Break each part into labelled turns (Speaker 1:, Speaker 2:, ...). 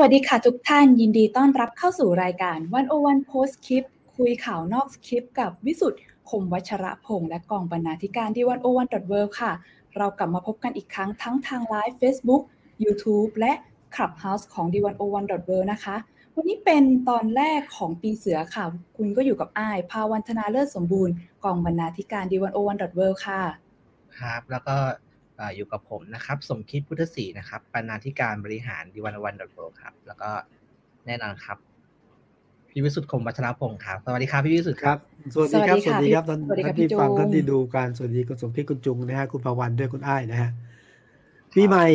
Speaker 1: วัสดีค่ะทุกท่านยินดีต้อนรับเข้าสู่รายการวันโอวันโพสคลิปคุยข่าวนอกคลิปกับวิสุทธ์คมวัชระพงษ์และกองบรรณาธิการที่วันโอวันดอทเวค่ะ เรากลับมาพบกันอีกครั้งทั้งทางไลฟ์ Facebook YouTube และ Clubhouse ของ d 1 0 1 w o r l d นะคะ วันนี้เป็นตอนแรกของปีเสือค่ะ คุณก็อยู่กับอ้าย ภาวันธนาเลิศสมบูรณ์ กองบรรณาธิการ d 1 0 1 w o r l d ค่ะ
Speaker 2: ครับ แล้วก็ อยู่กับผมนะครับ สมคิดพุทธศรีนะครับบรรณาธิการบริหารดีวันวันดอทโครับ แล้วก็แน่นอนครับ พี่วิสุทธิ์คมวัชรพงศ์ครับ สวัสดีครับพี่วิสุทธิ์
Speaker 3: ครับ สวัสดีครับ สวัสดีครับท่านที่ฟังท่านที่ดูการสวัสดีคุณสมคิดคุณจุงนะฮะคุณภวันด้วยคุณอ้ายนะฮะปีใหม่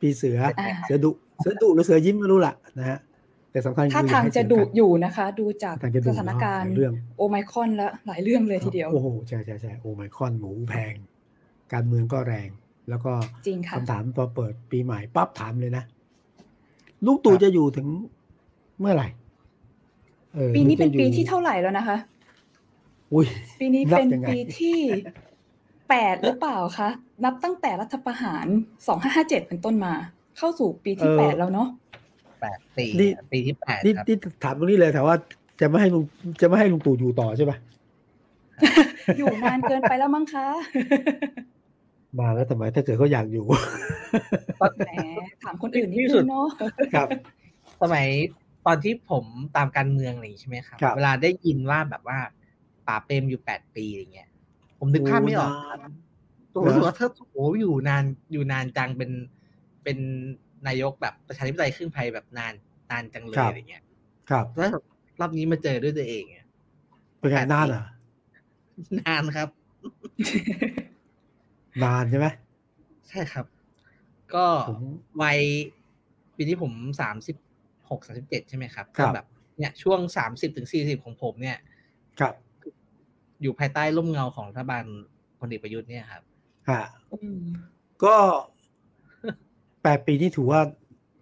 Speaker 3: ปีเสือ เสือดุเสือดุหรือเสือยิ้มไม่รู้ละนะฮะแต่สำคัญ
Speaker 1: ถ้าทางจะดุอยู่นะคะ ดูจากสถานการณ์โอไมคอนแล้วหลายเรื่องเลยทีเดียว
Speaker 3: โอ้โหใช่ใช่ใช่โอไมคอนหมูแพง การเมืองก็แรง แล้วก็คำถามพอเปิดปีใหม่ปั๊บถามเลยนะ ลูกตู่จะอยู่ถึงเมื่อไหร่
Speaker 1: ปีนี้เป็นปีที่เท่าไหร่แล้วนะคะ
Speaker 3: อุ้ย
Speaker 1: ปีนี้เป็นปีที่แปดหรือเปล่าคะนับตั้งแต่รัฐประหารสองห้าห้าเจ็ดเป็นต้นมา เข้าสู่ปีที่แปดแล้วเนาะ
Speaker 2: แปดปีปีที่แปด
Speaker 3: นี่ถามตรงนี้เลยแต่ว่าจะไม่ให้ลุงจะไม่ให้ลุงตู่อยู่ต่อใช่ปะ
Speaker 1: อยู่นานเกินไปแล้วมั้งคะ
Speaker 3: มาแล้วทำไมถ้าเกิดเขาอยากอยู่
Speaker 1: แหมถามคนอื่นที่สุดเนาะ
Speaker 3: ครับ
Speaker 2: สมัยตอนที่ผมตามการเมืองอะไรใช่ไหมครับ เวลาได้ยินว่าแบบว่าป่าเปรมอยู่แปดปีอย่างเงี้ย ผมนึกภาพไม่ออกตัวรู้สึกว่าเธอโอ้อยู่นานอยู่นานจังเป็นเป็นนายกแบบประชาธิปไตยครึ่งไทยแบบนานนานจังเลยอะไรเงี้ย
Speaker 3: ครับ
Speaker 2: แล้วรอบนี้มาเจอด้วยตัวเอง
Speaker 3: เป็นไงนานเหรอ
Speaker 2: นานครับ
Speaker 3: นานใช่ไหม
Speaker 2: ใช่ครับ ก็วัยปีที่ผมสามสิบหกสามสิบเจ็ดใช่ไหมครับก็แบบเนี่ยช่วงสามสิบถึงสี่สิบของผมเนี่ย
Speaker 3: ครับ
Speaker 2: อยู่ภายใต้ร่มเงาของรัฐบาลพลเอกประยุทธ์เนี่ยครับ
Speaker 3: ฮะก็แปดปีที่ถือว่า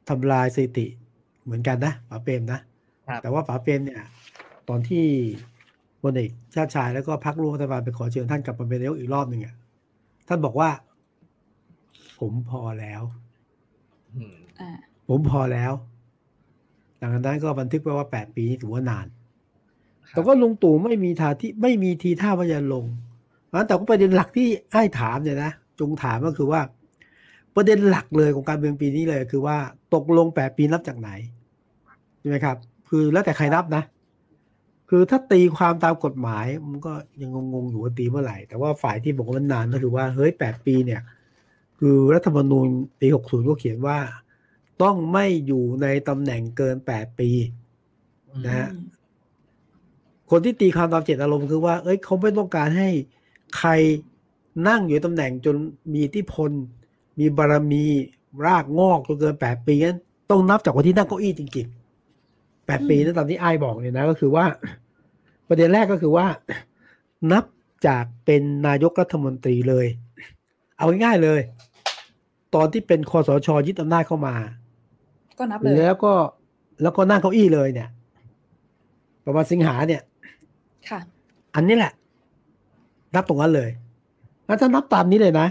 Speaker 3: ทำลายสถิติเหมือนกันนะป๋าเปรมนะ แต่ว่าป๋าเปรมเนี่ย ตอนที่พลเอกชาติชายแล้วก็พรรคร่วมรัฐบาลไปขอเชิญท่านกลับมาเป็นนายกอีกรอบหนึ่งอะ ท่านบอกว่า ผมพอแล้วผมพอแล้วหลังจากนั้นก็บันทึกไว้ว่าแปดปีถือว่านาน แต่ก็ลุงตู่ไม่มีท่าที่ไม่มีทีท่าว่าจะลงเพราะแต่ก็ประเด็นหลักที่ไอ้ถามเนี่ยนะจงถามก็คือว่า ประเด็นหลักเลยของการเมืองปีนี้เลย คือว่าตกลงแปดปีนับจากไหนใช่ไหมครับ คือแล้วแต่ใครนับนะ คือถ้าตีความตามกฎหมายมันก็ยังงงๆอยู่ว่าตีเมื่อไหร่ แต่ว่าฝ่ายที่บอกว่ามันนานก็คือว่าเฮ้ยแปดปีเนี่ย คือรัฐธรรมนูญปีหกศูนย์ก็เขียนว่า ต้องไม่อยู่ในตำแหน่งเกินแปดปี นะฮะคนที่ตีความตามเจตอารมณ์คือว่า เอ้ยเขาไม่ต้องการให้ใครนั่งอยู่ตำแหน่งจนมีทธิพล มีบารมีรากงอกจนเกินแปดปีนั้นต้องนับจากวันที่นั่งเก้าอี้จริงๆ แปดปีนั่นตามที่ไอ้บอกเนี่ยนะก็คือว่า ประเด็นแรกก็คือว่า นับจากเป็นนายกรัฐมนตรีเลย เอาง่ายๆเลย ตอนที่เป็นคอสชยึดอำนาจเข้ามา
Speaker 1: ก็นับเลย
Speaker 3: แล้วก็แล้วก็นั่งเก้าอี้เลยเนี่ย ประมาณสิงหาเนี่ย
Speaker 1: ค่ะ
Speaker 3: อันนี้แหละ นับตรงนั้นเลยแล้วถ้านับตามนี้เลยนะ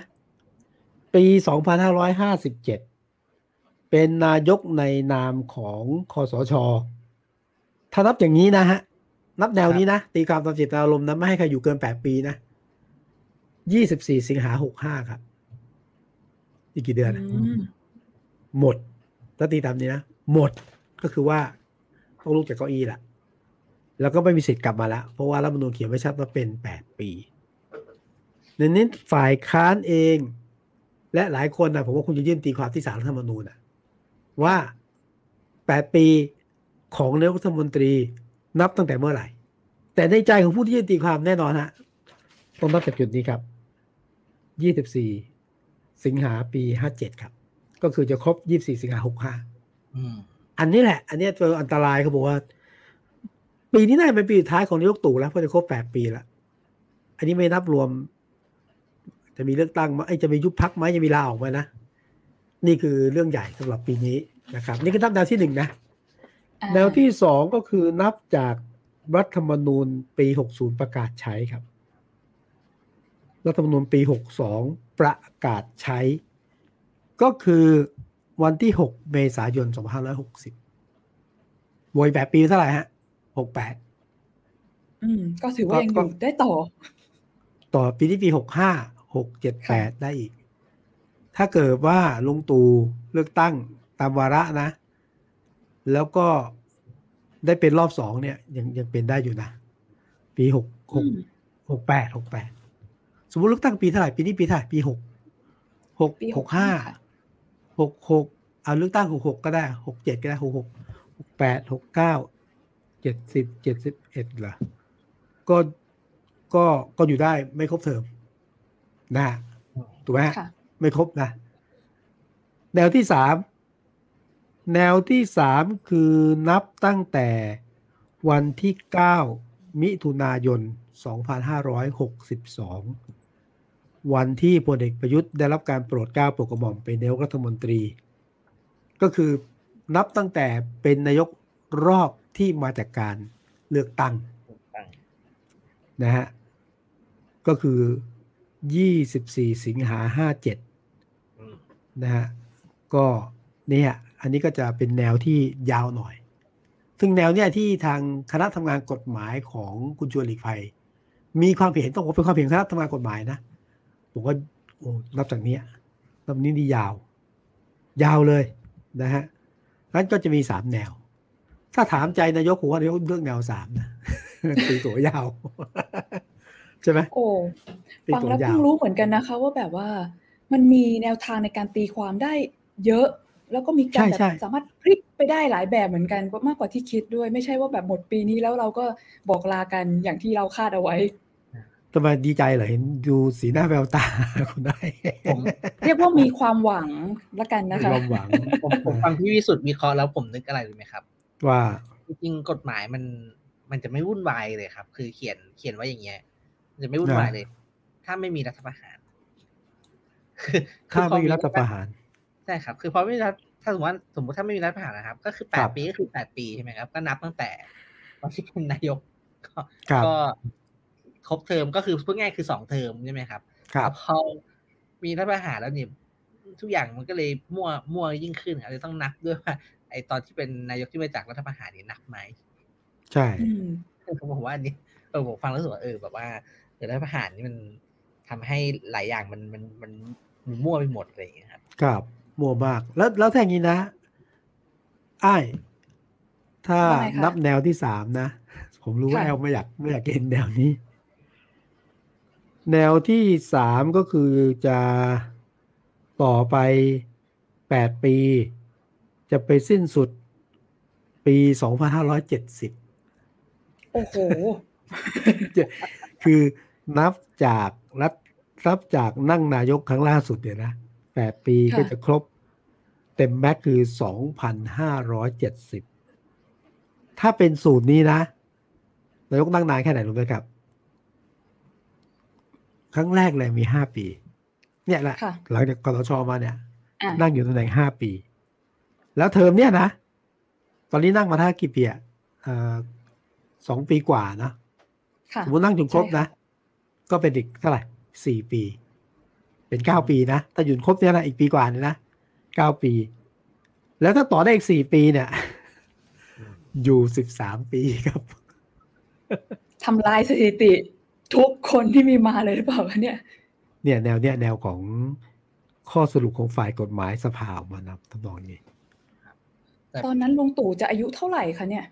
Speaker 3: ปีสองพันห้าร้อยห้าสิบเจ็ดเป็นนายกในนามของคอสช ถ้านับอย่างนี้นะฮะ นับแนวนี้นะ ตีความตามจิตอารมณ์นะ ไม่ให้ใครอยู่เกินแปดปีนะยี่สิบสี่สิงหาหกห้าครับ อีกกี่เดือนหมดถ้าตีตามนี้นะ หมดก็คือว่าต้องลุกจากเก้าอี้ละแล้วก็ไม่มีสิทธิ์กลับมาแล้วเพราะว่ารัฐมนูญเขียนไว้ชัดว่าเป็นแปดปีในนี้ฝ่ายค้านเอง และหลายคนนะผมว่าคุณจะยื่นตีความที่สารรัฐธรรมนูญนะว่าแปดปี ของนายกรัฐมนตรีนับตั้งแต่เมื่อไหร่ แต่ในใจของผู้ที่จะตีความแน่นอนฮะต้องนับจากจุดนี้ครับ 24 สิงหาปี 57 ครับ ก็คือจะครบ 24 สิงหา65อันนี้แหละ อันนี้เป็นอันตรายเขาบอกว่า ปีนี้น่าจะเป็นปีสุดท้ายของนายกตู่แล้วเพราะจะครบ 8 ปีแล้ว อันนี้ไม่นับรวม จะมีเลือกตั้งไหมจะมียุบพักไหมจะมีลาออกไหมนะ นี่คือเรื่องใหญ่สำหรับปีนี้นะครับ นี่คือนับดาวที่หนึ่งนะ แนวที่สองก็คือนับจากรัฐธรรมนูญปี 60 ประกาศใช้ครับ รัฐธรรมนูญปี 62 ประกาศใช้ ก็คือวันที่หกเมษายนสองพันห้าร้อยหกสิบวยแบบปีเท่าไหร่ฮะหกแปด
Speaker 1: อืม ก็ถือว่ายังอยู่ได้ต่อ
Speaker 3: ต่อปีที่ปีหกห้าหกเจ็ดแปดได้อีก ถ้าเกิดว่าลุงตู่เลือกตั้งตามวาระนะ แล้วก็ได้เป็นรอบสองเนี่ย ยังยังเป็นได้อยู่นะ ปีหกหกหกแปดหกแปดสมมติเลือกตั้งปีเท่าไหร่ปีนี้ปีเท่าไหร่ปีหกหก
Speaker 1: ปี
Speaker 3: หกห้าหกหกเอาเลือกตั้งหกหกก็ได้หกเจ็ดก็ได้หกหกหกแปดหกเก้าเจ็ดสิบเจ็ดสิบเอ็ดเหรอก็ก็ก็อยู่ได้ไม่ครบเทอมนะฮะถูกไหมฮะ
Speaker 1: ค่ะ
Speaker 3: ไม่ครบนะ แนวที่สาม แนวที่สามคือนับตั้งแต่วันที่เก้ามิถุนายน 2562 วันที่พลเอกประยุทธ์ได้รับการโปรดเกล้าโปรดกระหม่อมเป็นนายกรัฐมนตรี ก็คือนับตั้งแต่เป็นนายกรอบที่มาจากการเลือกตั้งนะฮะก็คือ 24 สิงหา 57 นะฮะก็เนี่ย อันนี้ก็จะเป็นแนวที่ยาวหน่อย ซึ่งแนวเนี่ยที่ทางคณะทำงานกฎหมายของคุณชวนหลีกภัย มีความเห็นต้องบอกเป็นความเห็นคณะทำงานกฎหมายนะผมว่าโอ้นับจากเนี้ยนับนี้นี่ยาว ยาวเลยนะฮะนั้นก็จะมีสามแนว ถ้าถามใจนายกผมว่านายกเลือกแนวสามนะตีตัวยาว ใช่ไหม
Speaker 1: โอ้ฟังแล้วเพิ่งรู้เหมือนกันนะคะ ว่าแบบว่ามันมีแนวทางในการตีความได้เยอะ แล้วก็มีการ
Speaker 3: ใช่
Speaker 1: แบ
Speaker 3: ใช่
Speaker 1: บสามารถพลิกไปได้หลายแบบเหมือนกันกว่ามากกว่าที่คิดด้วย ไม่ใช่ว่าแบบหมดปีนี้แล้วเราก็บอกลากันอย่างที่เราคาดเอาไว้
Speaker 3: ทำไมดีใจเหรอเห็นดูสีหน้าแววตาคุณได้
Speaker 2: ผม
Speaker 1: เรียกว่ามีความหวังละกัน
Speaker 3: มี
Speaker 1: นะคะ
Speaker 3: ความหวัง
Speaker 2: ผมผมฟังพี่วิสุทธ์วิเคราะห์แล้วผมนึกอะไรรู้ไหมครับ
Speaker 3: ว่า
Speaker 2: จริงๆกฎหมายมันมันจะไม่วุ่นวายเลยครับ คือเขียนเขียนไว้อย่างเงี้ยมันจะไม่วุ่นวายเลย ถ้าไม่มีรัฐประหารคือ
Speaker 3: ถ้า
Speaker 2: พอ
Speaker 3: ไม่มีรัฐประหาร
Speaker 2: ใช่ครับ คือพอไม่มีรัฐถ้าสมมติว่าสมมติถ้าไม่มีรัฐประหารนะครับ ก็คือแป
Speaker 3: ครั
Speaker 2: ด
Speaker 3: บ
Speaker 2: ปีก็คือแปดปีใช่ไหมครับ ก็นับตั้งแต่วันที่เป็นนายกก็
Speaker 3: ครับ
Speaker 2: ก็ครบเทอมก็คือพูดง่ายคือสองเทอมใช่ไหมครับ
Speaker 3: ครับ
Speaker 2: พอมีรัฐประหารแล้วเนี่ยทุกอย่างมันก็เลยมั่วมั่วยิ่งขึ้นอาจจะต้องนับด้วยว่าไอตอนที่เป็นนายกที่มาจากรัฐประหารเนี่ยนับไหม
Speaker 3: ใช่
Speaker 1: อืม
Speaker 2: ผมว่าอันนี้เออผมฟังแล้วรู้สึกว่าเออแบบว่าเออรัฐประหารนี่มันทำให้หลายอย่างมันมันมันมันมั่วไปหมดอะไรอย่างเงี้ยครับ
Speaker 3: ครับ มัวมาก แล้วแล้วถ้าอย่างนี้นะอ้ายถ้า
Speaker 1: ว่าไงคะ
Speaker 3: นับแนวที่สามนะ ผมรู้ว่า
Speaker 1: ค่ะ
Speaker 3: แอลไม่อยากไม่อยากเห็นแนวนี้ แนวที่สามก็คือจะต่อไปแปดปี จะไปสิ้นสุดปีสองพันห้าร้อยเจ็ดสิบ
Speaker 1: โอ้โห
Speaker 3: คือนับจากรัฐนับจากนั่งนายกครั้งล่าสุดเนี่ยนะ แปดปี
Speaker 1: ค่ะ
Speaker 3: ก็จะครบ เต็มแม็กคือสองพันห้าร้อยเจ็ดสิบถ้าเป็นสูตรนี้นะนายกนั่งนานแค่ไหนรู้ไหมครับ ครั้งแรกเลยมีห้าปี เนี่ยแหละ
Speaker 1: ค่ะ
Speaker 3: หลังจากกรชมาเนี่ย
Speaker 1: อะ
Speaker 3: นั่งอยู่ตำแหน่งห้าปี แล้วเทอมเนี่ยนะ ตอนนี้นั่งมาท่ากี่ปีอะเอ่อสองปีกว่านะ
Speaker 1: ค่ะ
Speaker 3: สมมตินั่งจนครบ
Speaker 1: ใช่ค่ะ
Speaker 3: นะ ก็เป็นอีกเท่าไหร่สี่ปี เป็นเก้าปีนะ ถ้าหยุดครบเนี่ยนะอีกปีกว่าเนี่ยนะเก้าปี แล้วถ้าต่อได้อีกสี่ปีเนี่ย อยู่สิบสามปีครับ
Speaker 1: ทำลายสถิติ ทุกคนที่มีมาเลยหรือเปล่าคะเนี่ย
Speaker 3: เนี่ยแนวเนี่ยแนวของข้อสรุปของฝ่ายกฎหมายสภาออกมานำทำนองนี้
Speaker 1: ตอนนั้นลุงตู่จะอายุเท่าไหร่คะเนี่ย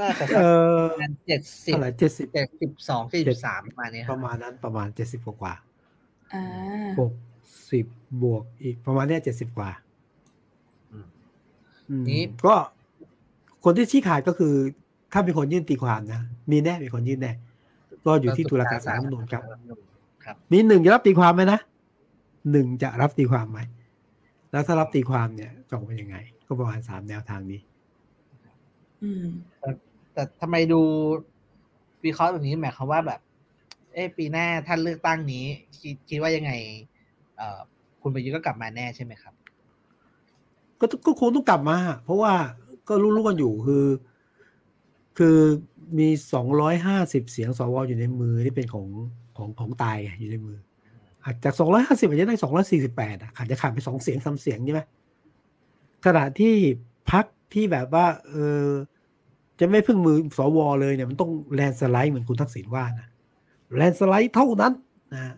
Speaker 2: น่าจะ
Speaker 3: เออ
Speaker 2: เจ็ดสิบ
Speaker 3: เท่าไหร่เจ็ดสิบ
Speaker 2: เจ็ดสิบสองเจ็ดสิบสามประมาณนี้ค
Speaker 3: ป
Speaker 2: รับ
Speaker 3: ระมาณนั้นประมาณเจ็ดสิบกว่า
Speaker 1: อ่า
Speaker 3: หกสิบบวกอีกประมาณเนี้ยเจ็ดสิบกว่า
Speaker 2: อืม
Speaker 3: อืม
Speaker 2: นี้
Speaker 3: ก็คนที่ชี้ขาดก็คือ ถ้ามีคนยื่นตีความนะมีแน่มีคนยื่นแน่ก็อยู่ที่ตุลาการศาลรัฐธรรมนูญครับ
Speaker 2: ครับ
Speaker 3: มีหนึ่งจะรับตีความไหมนะหนึ่งจะรับตีความไหมแล้วถ้ารับตีความเนี่ยจะออกเป็นยังไง ก็ประมาณสามแนวทางนี้
Speaker 1: อืม
Speaker 2: แต่ทำไมดูวิเคราะห์แบบนี้หมายความว่าแบบ เอ้ปีหน้าท่านเลือกตั้งนี้ คิดคิดว่ายังไง เออคุณประยุทธ์ก็กลับมาแน่ใช่ไหมครับ
Speaker 3: ก็ก็คงต้องกลับมา เพราะว่าก็รู้ๆกันอยู่คือ คือมีสองร้อยห้าสิบเสียงสวอยู่ในมือที่เป็นของของของตายอยู่ในมือ อาจจากสองร้อยห้าสิบอาจจะได้สองร้อยสี่สิบแปดอะขาดจะขาดไปสองเสียงสามเสียงใช่ไหมขณะที่พักที่แบบว่า เออจะไม่พึ่งมือสวเลยเนี่ยมันต้องแลนสไลด์เหมือนคุณทักษิณว่านะ แลนสไลด์เท่านั้นนะ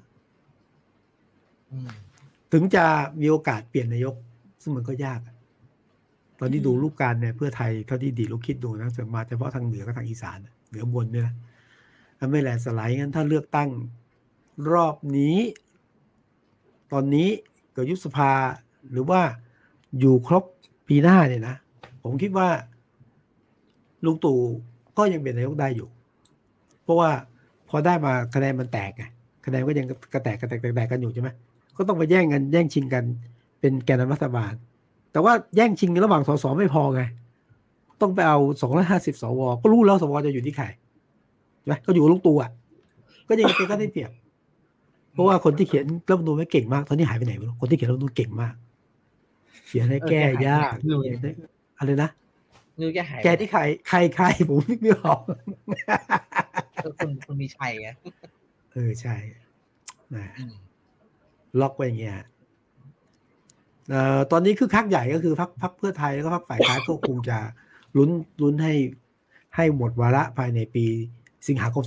Speaker 3: ถึงจะมีโอกาสเปลี่ยนนายก ซึ่งมันก็ยาก ตอนนี้ดูรูปการเนี่ยเพื่อไทยเท่าที่ดีลูกคิดดูนะจะมาเฉพาะทางเหนือกับทางอีสานเหนือบนเนี่ยนะถ้าไม่แลนสไลด์งั้นถ้าเลือกตั้งรอบนี้ ตอนนี้เกิดยุบสภาหรือว่าอยู่ครบปีหน้าเนี่ยนะ ผมคิดว่าลุงตู่ก็ยังเป็นนายกได้อยู่ เพราะว่า อได้มาคะแนนมันแตกไงคะแนนก็ยังกระแตกกระแตกแตกกันอยู่ใช่ไหมก็ต้องไปแย่งกันแย่งชิงกันเป็นแกนนำรัฐบาล แต่ว่าแย่งชิงระหว่างสสไม่พอไงต้องไปเอาสองร้อยห้าสิบสวก็รู้แล้วสวจะอยู่ที่ใครใช่ไหมก็อยู่ลุงตู่อะก็ยังเป็นก็ได้เปรียบเพราะว่าคนที่เขียนรัฐมนูลไม่เก่งมากตอนนี้หายไปไหนไม่รู้คนที่เขียนรัฐมนูลเก่งมากเขียนให้แก้ยากอะไรนะ
Speaker 2: นึกแกหาย
Speaker 3: แกที่ใครใครใครผมนึกไม่ออก
Speaker 2: คุณคุณมีชัยไง
Speaker 3: เออใช่นะล็อกไว้อย่างเงี้ยเอ่อตอนนี้คือคักใหญ่ก็คือพักพักเพื่อไทยแล้วก็พักฝ่ายค้านก็คงจะลุ้นลุ้นให้ให้หมดวาระภายในปีสิงหาคม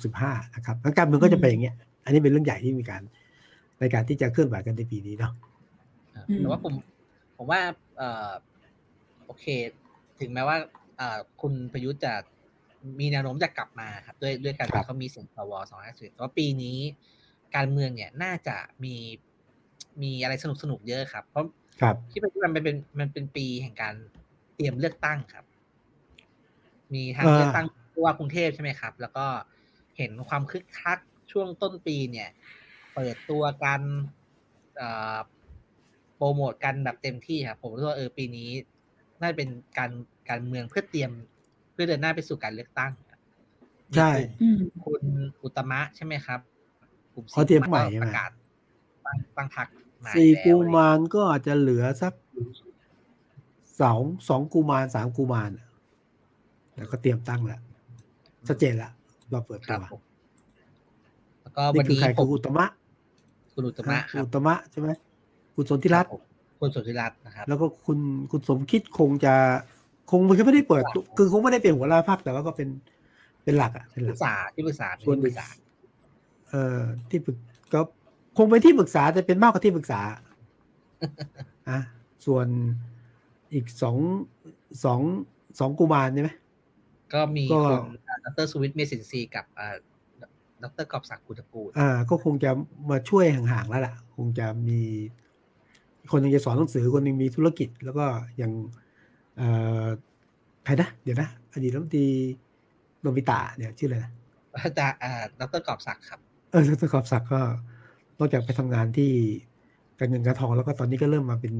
Speaker 3: 2565 นะครับการเมืองก็จะเป็นอย่างเงี้ย อันนี้เป็นเรื่องใหญ่ที่มีการในการที่จะเคลื่อนไหวกันในปีนี้เนาะ
Speaker 2: แต่ว่าผมผมว่าเออโอเค ถึงแม้ว่าคุณประยุทธ์จะ มีแนวโน้มจะกลับมาครับด้วยด้วยการที่เขามีเสียงสวสองห้าสิบแต่ว่าปีนี้ การเมืองเนี่ยน่าจะมีมีอะไรสนุกสนุกเยอะครับ เพราะที่มันเป็นมันเป็นปีแห่งการเตรียมเลือกตั้งครับ มีทางเลือกตั้งผู้ว่ากรุงเทพใช่ไหมครับ แล้วก็เห็นความคึกคักช่วงต้นปีเนี่ย เปิดตัวกันโปรโมทกันแบบเต็มที่ครับผมรู้ว่าเออปีนี้น่าจะเป็นการการเมืองเพื่อเตรียม เพื่อเดินหน้าไปสู่การเลือกตั้ง
Speaker 3: ใช่
Speaker 2: คุณอุตมะใช่ไหมครับ
Speaker 3: เขาเตรียมใหม่ประกาศ
Speaker 2: ตั้งพัก
Speaker 3: สี่กูมารก็อาจจะเหลือสักสองสองกูมารสามกูมารแล้วก็เตรียมตั้งแล้วชัดเจนละเราเปิดตัวแล้วก็วันนี้ใครคืออุตมะ
Speaker 2: คุณอุตมะครับ
Speaker 3: อุตมะใช่ไหมคุณสนธิรัตน์
Speaker 2: คุณสนธิรัตน์นะครับ แล้
Speaker 3: วก็คุณคุณสมคิดคงจะ คงมันก็ไม่ได้เปิด คือคงไม่ได้เป็นหัวหน้าพักแต่ว่าก็เป็นเป็นหลักอะเป็นหลัก
Speaker 2: ษาที่ปรึกษา
Speaker 3: ส่วนปรึกษา เอ่อที่ปรึกก็คงเป็นที่ปรึกษาแต่เป็นมากกว่าที่ปรึกษาอะส่วนอีกสองสองสองกุมารใช่ไหม
Speaker 2: ก็มีคุณดรสุวิทย์เมสินซีกับดรกอบศักดิ์กุตกูล
Speaker 3: อ่า ก็คงจะมาช่วยห่างๆแล้วล่ะ คงจะมี คนนึงจะสอนหนังสือคนนึงมีธุรกิจ แล้วก็ยัง ใครนะ เดี๋ยวนะ อดีตรัฐมนตรีโนบิตะเนี่ยชื่ออะไรนะ
Speaker 2: อาจารย์ดรกอบศักดิ์ครับ
Speaker 3: เออดรกอบศักดิ์ก็ นอกจากไปทำงานที่การเงินการทองแล้วก็ตอนนี้ก็เริ่มมาเป็น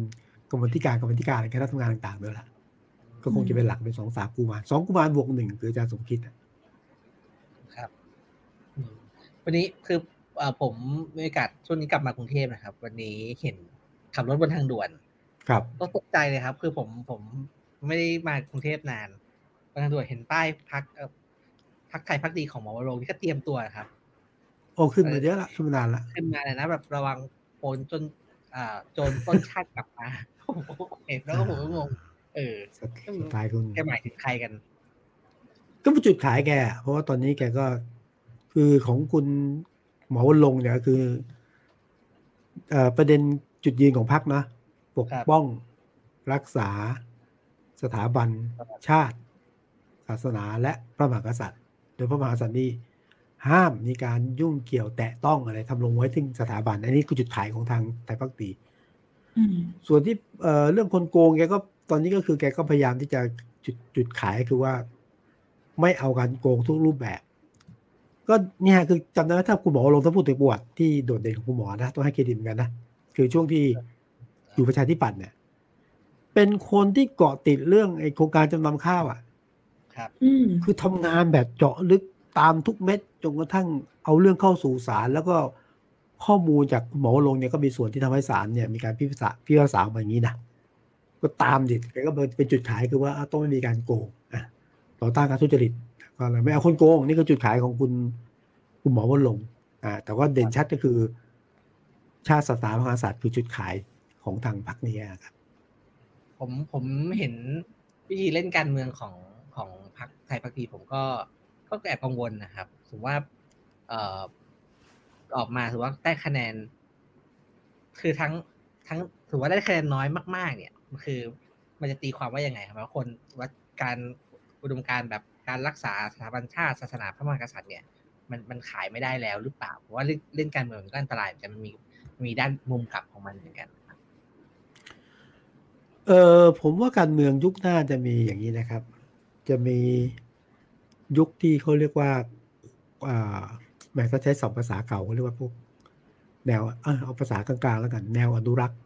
Speaker 3: กรรมธิการกรรมธิการในการทำงานต่างๆด้วยละก็คงจะเป็นหลักเป็นสองสามกูมารสองกูมารบวกหนึ่งคืออาจารย์สมคิด
Speaker 2: ครับ วันนี้คือผมมีโอกาสช่วงนี้กลับมากรุงเทพนะครับ วันนี้เห็นขับรถบนทางด่วน
Speaker 3: ครับ
Speaker 2: ก็ตกใจเลยครับ คือผมผม ไม่ได้มากรุงเทพนานบนทางด่วนเห็นป้ายพักพักไทยพักดีของหมอวรงที่ก็เตรียมตัวครับ
Speaker 3: โอ้ขึ้นมาเยอะละขึ้นมานานละ
Speaker 2: ขึ้นมาเลยนะแบบระวังโปนจนอ่าโจนต้นชาติกลับมาเห็นแล้วก็ผมก็งงเออ
Speaker 3: สุดท้ายคุณ
Speaker 2: แกหมายถึงใครกัน
Speaker 3: ก็เป็นจุดขายแก เพราะว่าตอนนี้แกก็คือของคุณหมอวรงเนี่ยคือเอ่อประเด็นจุดยืนของพรรคนะปกป้องรักษา สถาบันชาติ ศาสนาและพระมหากษัตริย์ โดยพระมหากษัตริย์นี่ห้ามมีการยุ่งเกี่ยวแตะต้องอะไรทำลงไว้ถึงสถาบัน อันนี้คือจุดขายของทางไทยพักดีส่วนที่เเรื่องคนโกงแกก็ตอนนี้ก็คือแกก็พยายามที่จะจุดจุดขายคือว่าไม่เอาการโกงทุกรูปแบบ ก็เนี่ยคือจำได้ไหมถ้าคุณหมอลงถ้าพูดถึงประวัติที่โดดเด่นของคุณหมอนะต้องให้เครดิตเหมือนกันนะคือช่วงที่อยู่ประชาธิปัตย์เนี่ย เป็นคนที่เกาะติดเรื่องไอ้โครงการจำนำข้าวอะ
Speaker 2: ครับ
Speaker 3: คือทำงานแบบเจาะลึกตามทุกเม็ดจนกระทั่งเอาเรื่องเข้าสู่ศาลแล้วก็ข้อมูลจากหมอลงเนี่ยก็มีส่วนที่ทำให้ศาลเนี่ยมีการพิพากษาพิพากษาแบบนี้นะก็ตามดิแกก็เป็นจุดขายคือว่าต้องไม่มีการโกงอะต่อต้านการทุจริตก็เลยไม่เอาคนโกงนี่ก็จุดขายของคุณคุณหมอวลงอ่าแต่ว่าเด่นชัดก็คือ ชาติศาสนาพระมหากษัตริย์คือจุดขายของทางพรรคนี้ครับ
Speaker 2: ผมผมเห็นวิธีเล่นการเมืองของของพรรคไทยพักดีผมก็ก็แอบกังวลนะครับสมมติว่าเอ่อออกมาถือว่าได้คะแนน คือทั้งทั้งถือว่าได้คะแนนน้อยมาก ๆ เนี่ยคือ มันจะตีความว่ายังไงครับว่าคนว่าการอุดมการแบบการรักษาสถาบันชาติศาสนาพระมหากษัตริย์เนี่ย มันมันขายไม่ได้แล้วหรือเปล่าเพราะว่าเล่นการเมืองก็อันตรายแต่มันมีมีด้านมุมกลับของมันเหมือนกัน
Speaker 3: เออผมว่าการเมืองยุคหน้าจะมีอย่างนี้นะครับ จะมียุคที่เขาเรียกว่าอ่าแม้ก็ใช้สองภาษาเก่าเขาเรียกว่าพวก แนวเออเอาภาษากลางๆแล้วกัน แนวอนุรักษ์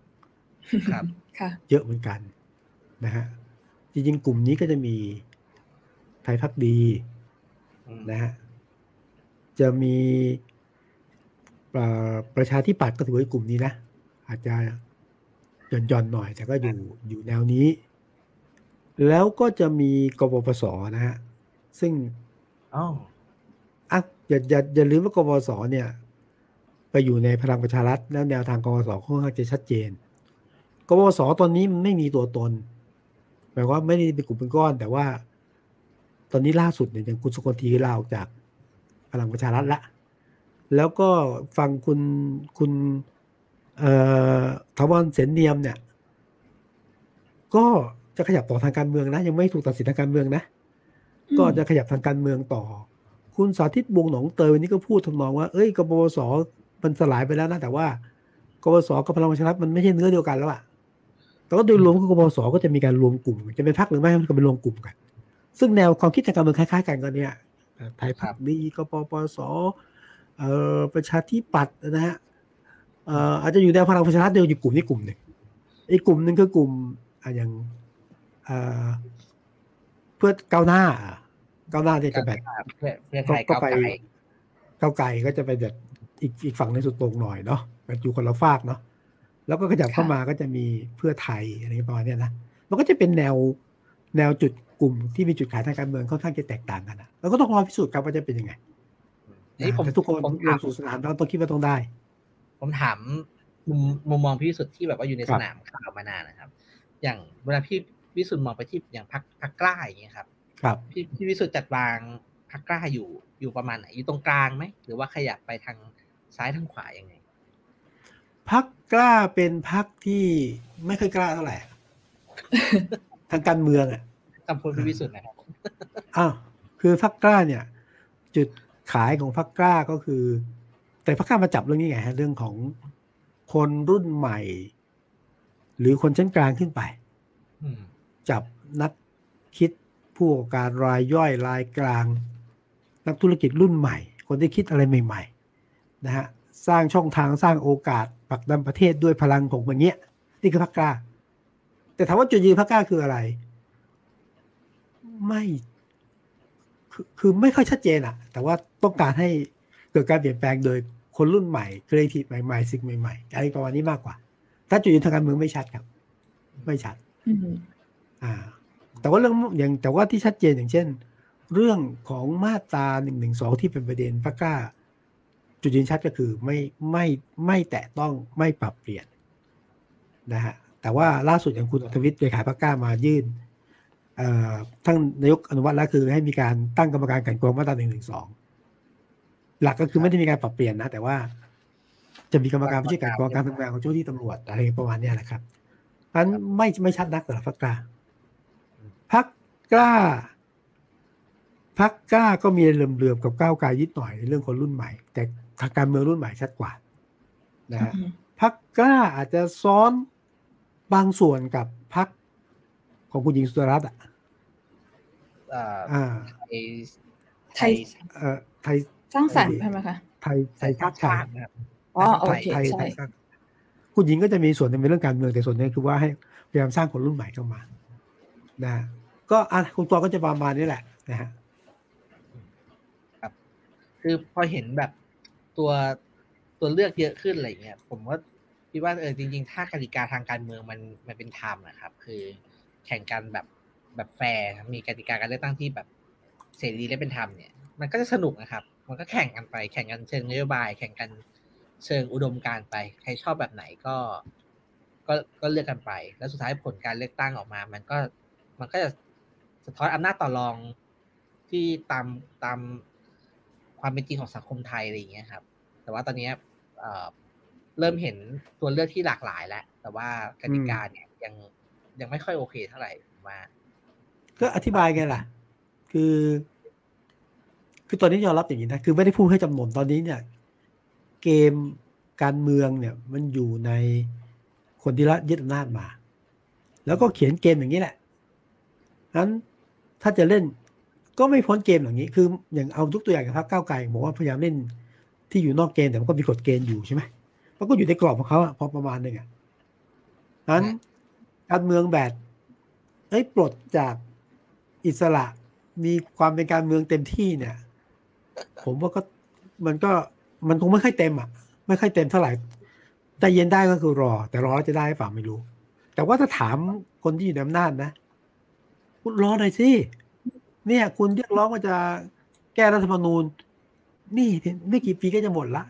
Speaker 2: ครับ
Speaker 1: ค่ะ
Speaker 3: เยอะเหมือนกันนะฮะจริงๆกลุ่มนี้ก็จะมีไทยพักดีนะฮะจะมีประชาธิปัตย์ก็ถือว่ากลุ่มนี้นะ อาจจะ หย่อนๆหน่อย แต่ก็อยู่อยู่แนวนี้ แล้วก็จะมีกบพศนะฮะซึ่ง
Speaker 2: อ๋อ
Speaker 3: อะอย่าอย่าอย่าลืมว่ากบพศเนี่ย ไปอยู่ในพลังประชารัฐแล้วแนวทางกบพศค่อนข้างจะชัดเจนกบพศตอนนี้มันไม่มีตัวตนหมายว่าไม่ได้เป็นกลุ่มเป็นก้อน แต่ว่า ตอนนี้ล่าสุดเนี่ยอย่างคุณสุกทีลาออกจากพลังประชารัฐละแล้วก็ฟังคุณคุณเอ่อ ทวารเสนเนียมเนี่ย ก็จะขยับต่อทางการเมืองนะ ยังไม่ถูกตัดสินทางการเมืองนะ ก็จะขยับทางการเมืองต่อ คุณสาธิตวงหนองเตยวันนี้ก็พูดทำนองว่า เอ้ยกบวสมันสลายไปแล้วนะแต่ว่ากบวสกับพลังประชารัฐมันไม่ใช่เนื้อเดียวกันแล้วอะแต่ก็โดยรวมกบวสก็จะมีการรวมกลุ่ม จะเป็นพรรคหรือไม่มันก็เป็นรวมกลุ่มกัน ซึ่งแนวความคิดทางการเมืองคล้ายๆ กันก็เนี่ยไทยพักดีกปปสเอ่อประชาธิปัตย์นะฮะเอ่ออาจจะอยู่ในพลังประชารัฐเดียวอยู่กลุ่มนี้กลุ่มหนึ่งอีกกลุ่มหนึ่งคือกลุ่มอ่าอย่างเอ่อเพื่อก้าวหน้าก้าวหน้าที่จะแบบ
Speaker 2: เพื่อไทยก็ไป
Speaker 3: ก้าวไกลก็จะไปแบบอีกอีกฝั่งในสุดตรงหน่อยเนาะแบบอยู่คนละฝากเนาะแล้วก็ขยับเข้ามาก็จะมีเพื่อไทยอะไรประมาณนี้นะมันก็จะเป็นแนวแนวจุดกลุ่มที่มีจุดขายทางการเมืองค่อนข้างจะแตกต่างกันนะแล้วก็ต้องรอพิสูจน์ครับว่าจะเป็นยังไงนี่ผมทุกคนผมถามสู่สนามต้องคิดว่าต้องได้
Speaker 2: ผมถามมุมมุมมองพี่วิสุทธิ์ที่แบบว่าอยู่ในสนามข่าวมานานนะครับ อย่างเวลาพี่วิสุทธิ์มองไปที่อย่างพักพักกล้าอย่างเงี้ยครับ
Speaker 3: ครับ
Speaker 2: พี่พี่วิสุทธิ์จัดวางพักกล้าอยู่อยู่ประมาณไหนอยู่ตรงกลางไหมหรือว่าขยับไปทางซ้ายทางขวายังไง
Speaker 3: พักกล้าเป็นพักที่ไม่เคยกล้าเท่าไหร่ทางการเมืองอะ
Speaker 2: คำพูดพี่วิสุทธิ์นะครับ
Speaker 3: อ้าวคือพักกล้าเนี่ย จุดขายของพักกล้าก็คือ แต่พักกล้ามาจับเรื่องนี้ไงฮะเรื่องของคนรุ่นใหม่ หรือคนชั้นกลางขึ้นไปจับนักคิดผู้การรายย่อยรายกลาง นักธุรกิจรุ่นใหม่ คนที่คิดอะไรใหม่ๆนะฮะสร้างช่องทางสร้างโอกาสปักดันประเทศด้วยพลังของมันเนี้ยนี่คือพักกล้า แต่ถามว่าจุดยืนพักกล้าคืออะไร ไม่คือคือไม่ค่อยชัดเจนอะแต่ว่าต้องการให้เกิดการเปลี่ยนแปลงโดย คนรุ่นใหม่ครีเอทีฟใหม่ๆสิ่งใหม่ๆอะไรประมาณนี้มากกว่า ถ้าจุดยืนทางการเมืองไม่ชัดครับ ไม่ชัดอ่า แต่ว่าเรื่องอย่างแต่ว่าที่ชัดเจนอย่างเช่น เรื่องของมาตราหนึ่งหนึ่งสองที่เป็นประเด็นพักกล้า จุดยืนชัดก็คือไม่ไม่ไม่แตะต้องไม่ปรับเปลี่ยนนะฮะแต่ว่าล่าสุดอย่างคุณอัธวิทย์เลขาพักกล้ามายื่นท่านนายกอนุวัตแล้วคือให้มีการตั้งกรรมการกันกรองมาตราหนึ่งหนึ่งสอง หลักก็คือไม่ได้มีการปรับเปลี่ยนนะ แต่ว่า จะมีกรรมการผู้ช่วยการกรองการทำงานของเจ้าที่ตำรวจอะไรประมาณนี้แหละครับอันไม่ไม่ชัดนักสำหรับพักกล้าพักกล้าพักกล้าก็มีเลื่อมๆกับก้าวไกลยิดหน่อยในเรื่องคนรุ่นใหม่ แต่ทางการเมืองรุ่นใหม่ชัดกว่านะฮะพักกล้าอาจจะซ้อนบางส่วนกับพักของคุณหญิงสุดรัตน์อะ
Speaker 2: อ่า
Speaker 1: ไทย
Speaker 3: เอ่อไทย
Speaker 1: สร้างสรรค์ใช่ไหมคะไทย
Speaker 3: ไทยทักชาติ
Speaker 1: อ๋อโอเคใช่
Speaker 3: คุณหญิงก็จะมีส่วนในเรื่องการเมืองแต่ส่วนนี้คือว่าให้พยายามสร้างคนรุ่นใหม่เข้ามานะก็อะคุณตัวก็จะประมาณนี้แหละนะฮะ
Speaker 2: ครับ คือพอเห็นแบบตัวตัวเลือกเยอะขึ้นอะไรเงี้ยผมว่าคิดว่าเออจริง ๆ ถ้ากติกาทางการเมืองมันมันเป็นธรรมนะครับ คือแข่งกันแบบแบบแฟร์มีกติกาการเลือกตั้งที่แบบเสรีและเป็นธรรมเนี่ย มันก็จะสนุกนะครับ มันก็แข่งกันไป แข่งกันเชิงนโยบาย แข่งกันเชิงอุดมการไป ใครชอบแบบไหนก็ ก็ก็เลือกกันไป แล้วสุดท้ายผลการเลือกตั้งออกมา มันก็มันก็จะสะท้อนอำนาจต่อรองที่ตามตามความเป็นจริงของสังคมไทยอะไรอย่างเงี้ยครับ แต่ว่าตอนนี้เริ่มเห็นตัวเลือกที่หลากหลายแล้ว แต่ว่ากติกาเนี่ยยังยังไม่ค่อยโอเคเท่าไหร่มา
Speaker 3: ก็อธิบายไงล่ะ คือ คือตอนนี้ยอมรับอย่างนี้นะ คือไม่ได้พูดให้จำนวนตอนนี้เนี่ย เกมการเมืองเนี่ยมันอยู่ในคนที่รัฐยึดอำนาจมา แล้วก็เขียนเกมอย่างนี้แหละนั้นถ้าจะเล่นก็ไม่พ้นเกมอย่างนี้ คืออย่างเอาทุกตัวอย่างกับพรรคก้าวไกลบอกว่าพยายามเล่นที่อยู่นอกเกณฑ์แต่มันก็มีกฎเกณฑ์อยู่ใช่ไหมมันก็อยู่ในกรอบของเขาอะพอประมาณหนึ่งอะนั้นการเมืองแบบเอ้ยปลดจากอิสระมีความเป็นการเมืองเต็มที่เนี่ย ผมว่าก็มันก็มันคงไม่ค่อยเต็มอะ ไม่ค่อยเต็มเท่าไหร่แต่เย็นได้ก็คือรอ แต่รอจะได้เปล่าไม่รู้ แต่ว่าถ้าถามคนที่อยู่ในอำนาจนะคุณรอหน่อยสิเนี่ย คุณเรียกร้องว่าจะแก้รัฐธรรมนูญ นี่ไม่กี่ปีก็จะหมดละ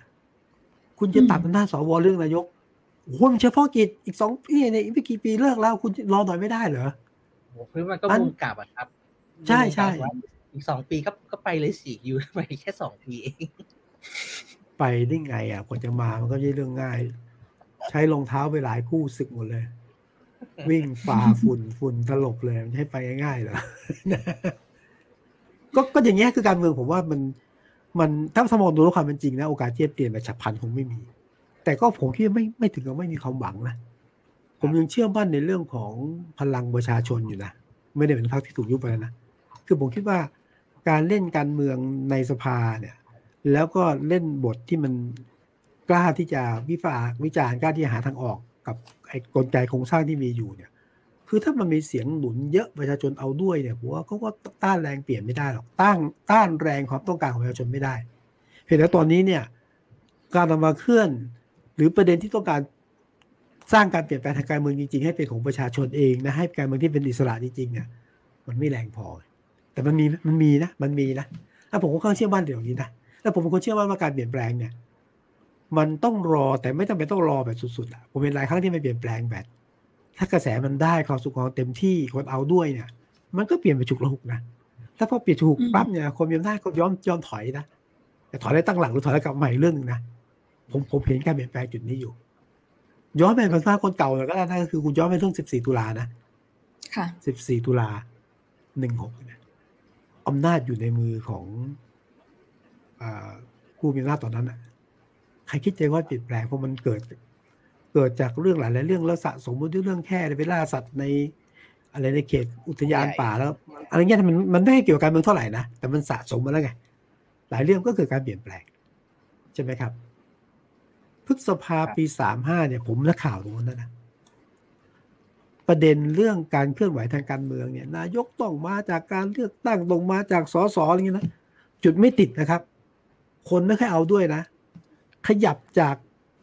Speaker 3: คุณจะตัดอำนาจสวเรื่องนายกโอ้โหมันเฉพาะกิจอีกสองปีเนี่ยอีกไม่กี่ปีเลิกแล้ว คุณรอหน่อยไม่ได้เหรอ
Speaker 2: โอ้โหคือมันก็มุมกลับอะครับ
Speaker 3: ใช่ใช่
Speaker 2: อีกสองปีก็ก็ไปเลยสิอยู่ไปแค่สองปีเอง
Speaker 3: ไปได้ไงอะกว่าจะมามันก็ไม่ใช่เรื่องง่าย ใช้รองเท้าไปหลายคู่สึกหมดเลย วิ่งฝ่าฝุ่นฝุ่นตลบเลยมันให้ไปง่ายๆเหรอก็ก็อย่างเงี้ยคือการเมืองผมว่ามันมันถ้าสมองดูด้ความเป็นจริงนะโอกาสที่จะเปลี่ยนแบบฉับพลันคงไม่มี แต่ก็ผมคิดไม่ไม่ถึงกับไม่มีความหวังนะผมยังเชื่อมั่นในเรื่องของพลังประชาชนอยู่นะไม่ได้เป็นพรรคที่ถูกยุบไปแล้วนะคือผมคิดว่า การเล่นการเมืองในสภาเนี่ย แล้วก็เล่นบทที่มันกล้าที่จะวิพากษ์วิจารณ์กล้าที่จะหาทางออกกับไอ้กลไกโครงสร้างที่มีอยู่เนี่ย คือถ้ามันมีเสียงหนุนเยอะประชาชนเอาด้วยเนี่ยผมว่าเขาก็ต้านแรงเปลี่ยนไม่ได้หรอกต้านต้านแรงความต้องการของประชาชนไม่ได้เพียงแต่ตอนนี้เนี่ย การนำมาเคลื่อน หรือประเด็นที่ต้องการสร้างการเปลี่ยนแปลงทางการเมืองจริงๆให้เป็นของประชาชนเองนะให้การเมืองที่เป็นอิสระจริงๆเนี่ยมันไม่แรงพอ แต่มันมีมันมีนะมันมีนะถ้าผมก็ค่อนเชื่อมั่นเดี๋ยวนี้นะแล้วผมเป็นคนเชื่อมั่นว่าการเปลี่ยนแปลงเนี่ย มันต้องรอแต่ไม่จำเป็นต้องรอแบบสุดๆผมเป็นหลายครั้งที่ไม่เปลี่ยนแปลงแบบ ถ้ากระแสมันได้ความสุขของเต็มที่คนเอาด้วยเนี่ย มันก็เปลี่ยนไปฉุกละหุกนะถ้าพอเปลี่ยนฉุกปั๊บเนี่ยคนมีอำนาจก็ยอมยอมถอยนะแต่ถอยได้ตั้งหลังหรือถอยแล้วกลับใหม่เรื่องนึงนะผมผมเห็นการเปลี่ยนแปลงจุดนี้อยู่ ย้อนไปภาษาคนเก่าก็ได้นะก็คือคุณย้อนไปเรื่องสิบสี่ตุลานะ
Speaker 1: ค่ะ
Speaker 3: สิบสี่ตุลาหนึ่งหกเนี่ย อำนาจอยู่ในมือของผู้มีอำนาจตอนนั้นอะใครคิดใจว่าเปลี่ยนแปลงเพราะมันเกิด เกิดจากเรื่องหลายๆเรื่องแล้วสะสมบนที่เรื่องแค่ไปล่าสัตว์ในอะไรในเขตอุทยานป่าแล้วอะไรเงี้ยมันมันไม่ได้เกี่ยวกับการเมืองเท่าไหร่นะแต่มันสะสมมาแล้วไงหลายเรื่องก็เกิดการเปลี่ยนแปลงใช่ไหมครับพฤษภาปีสามห้าเนี่ยผมนักข่าวตรงนั้นนะ ประเด็นเรื่องการเคลื่อนไหวทางการเมืองเนี่ยนายกต้องมาจากการเลือกตั้งตรงมาจากสสอะไรเงี้ยนะจุดไม่ติดนะครับ คนไม่ค่อยเอาด้วยนะ ขยับจาก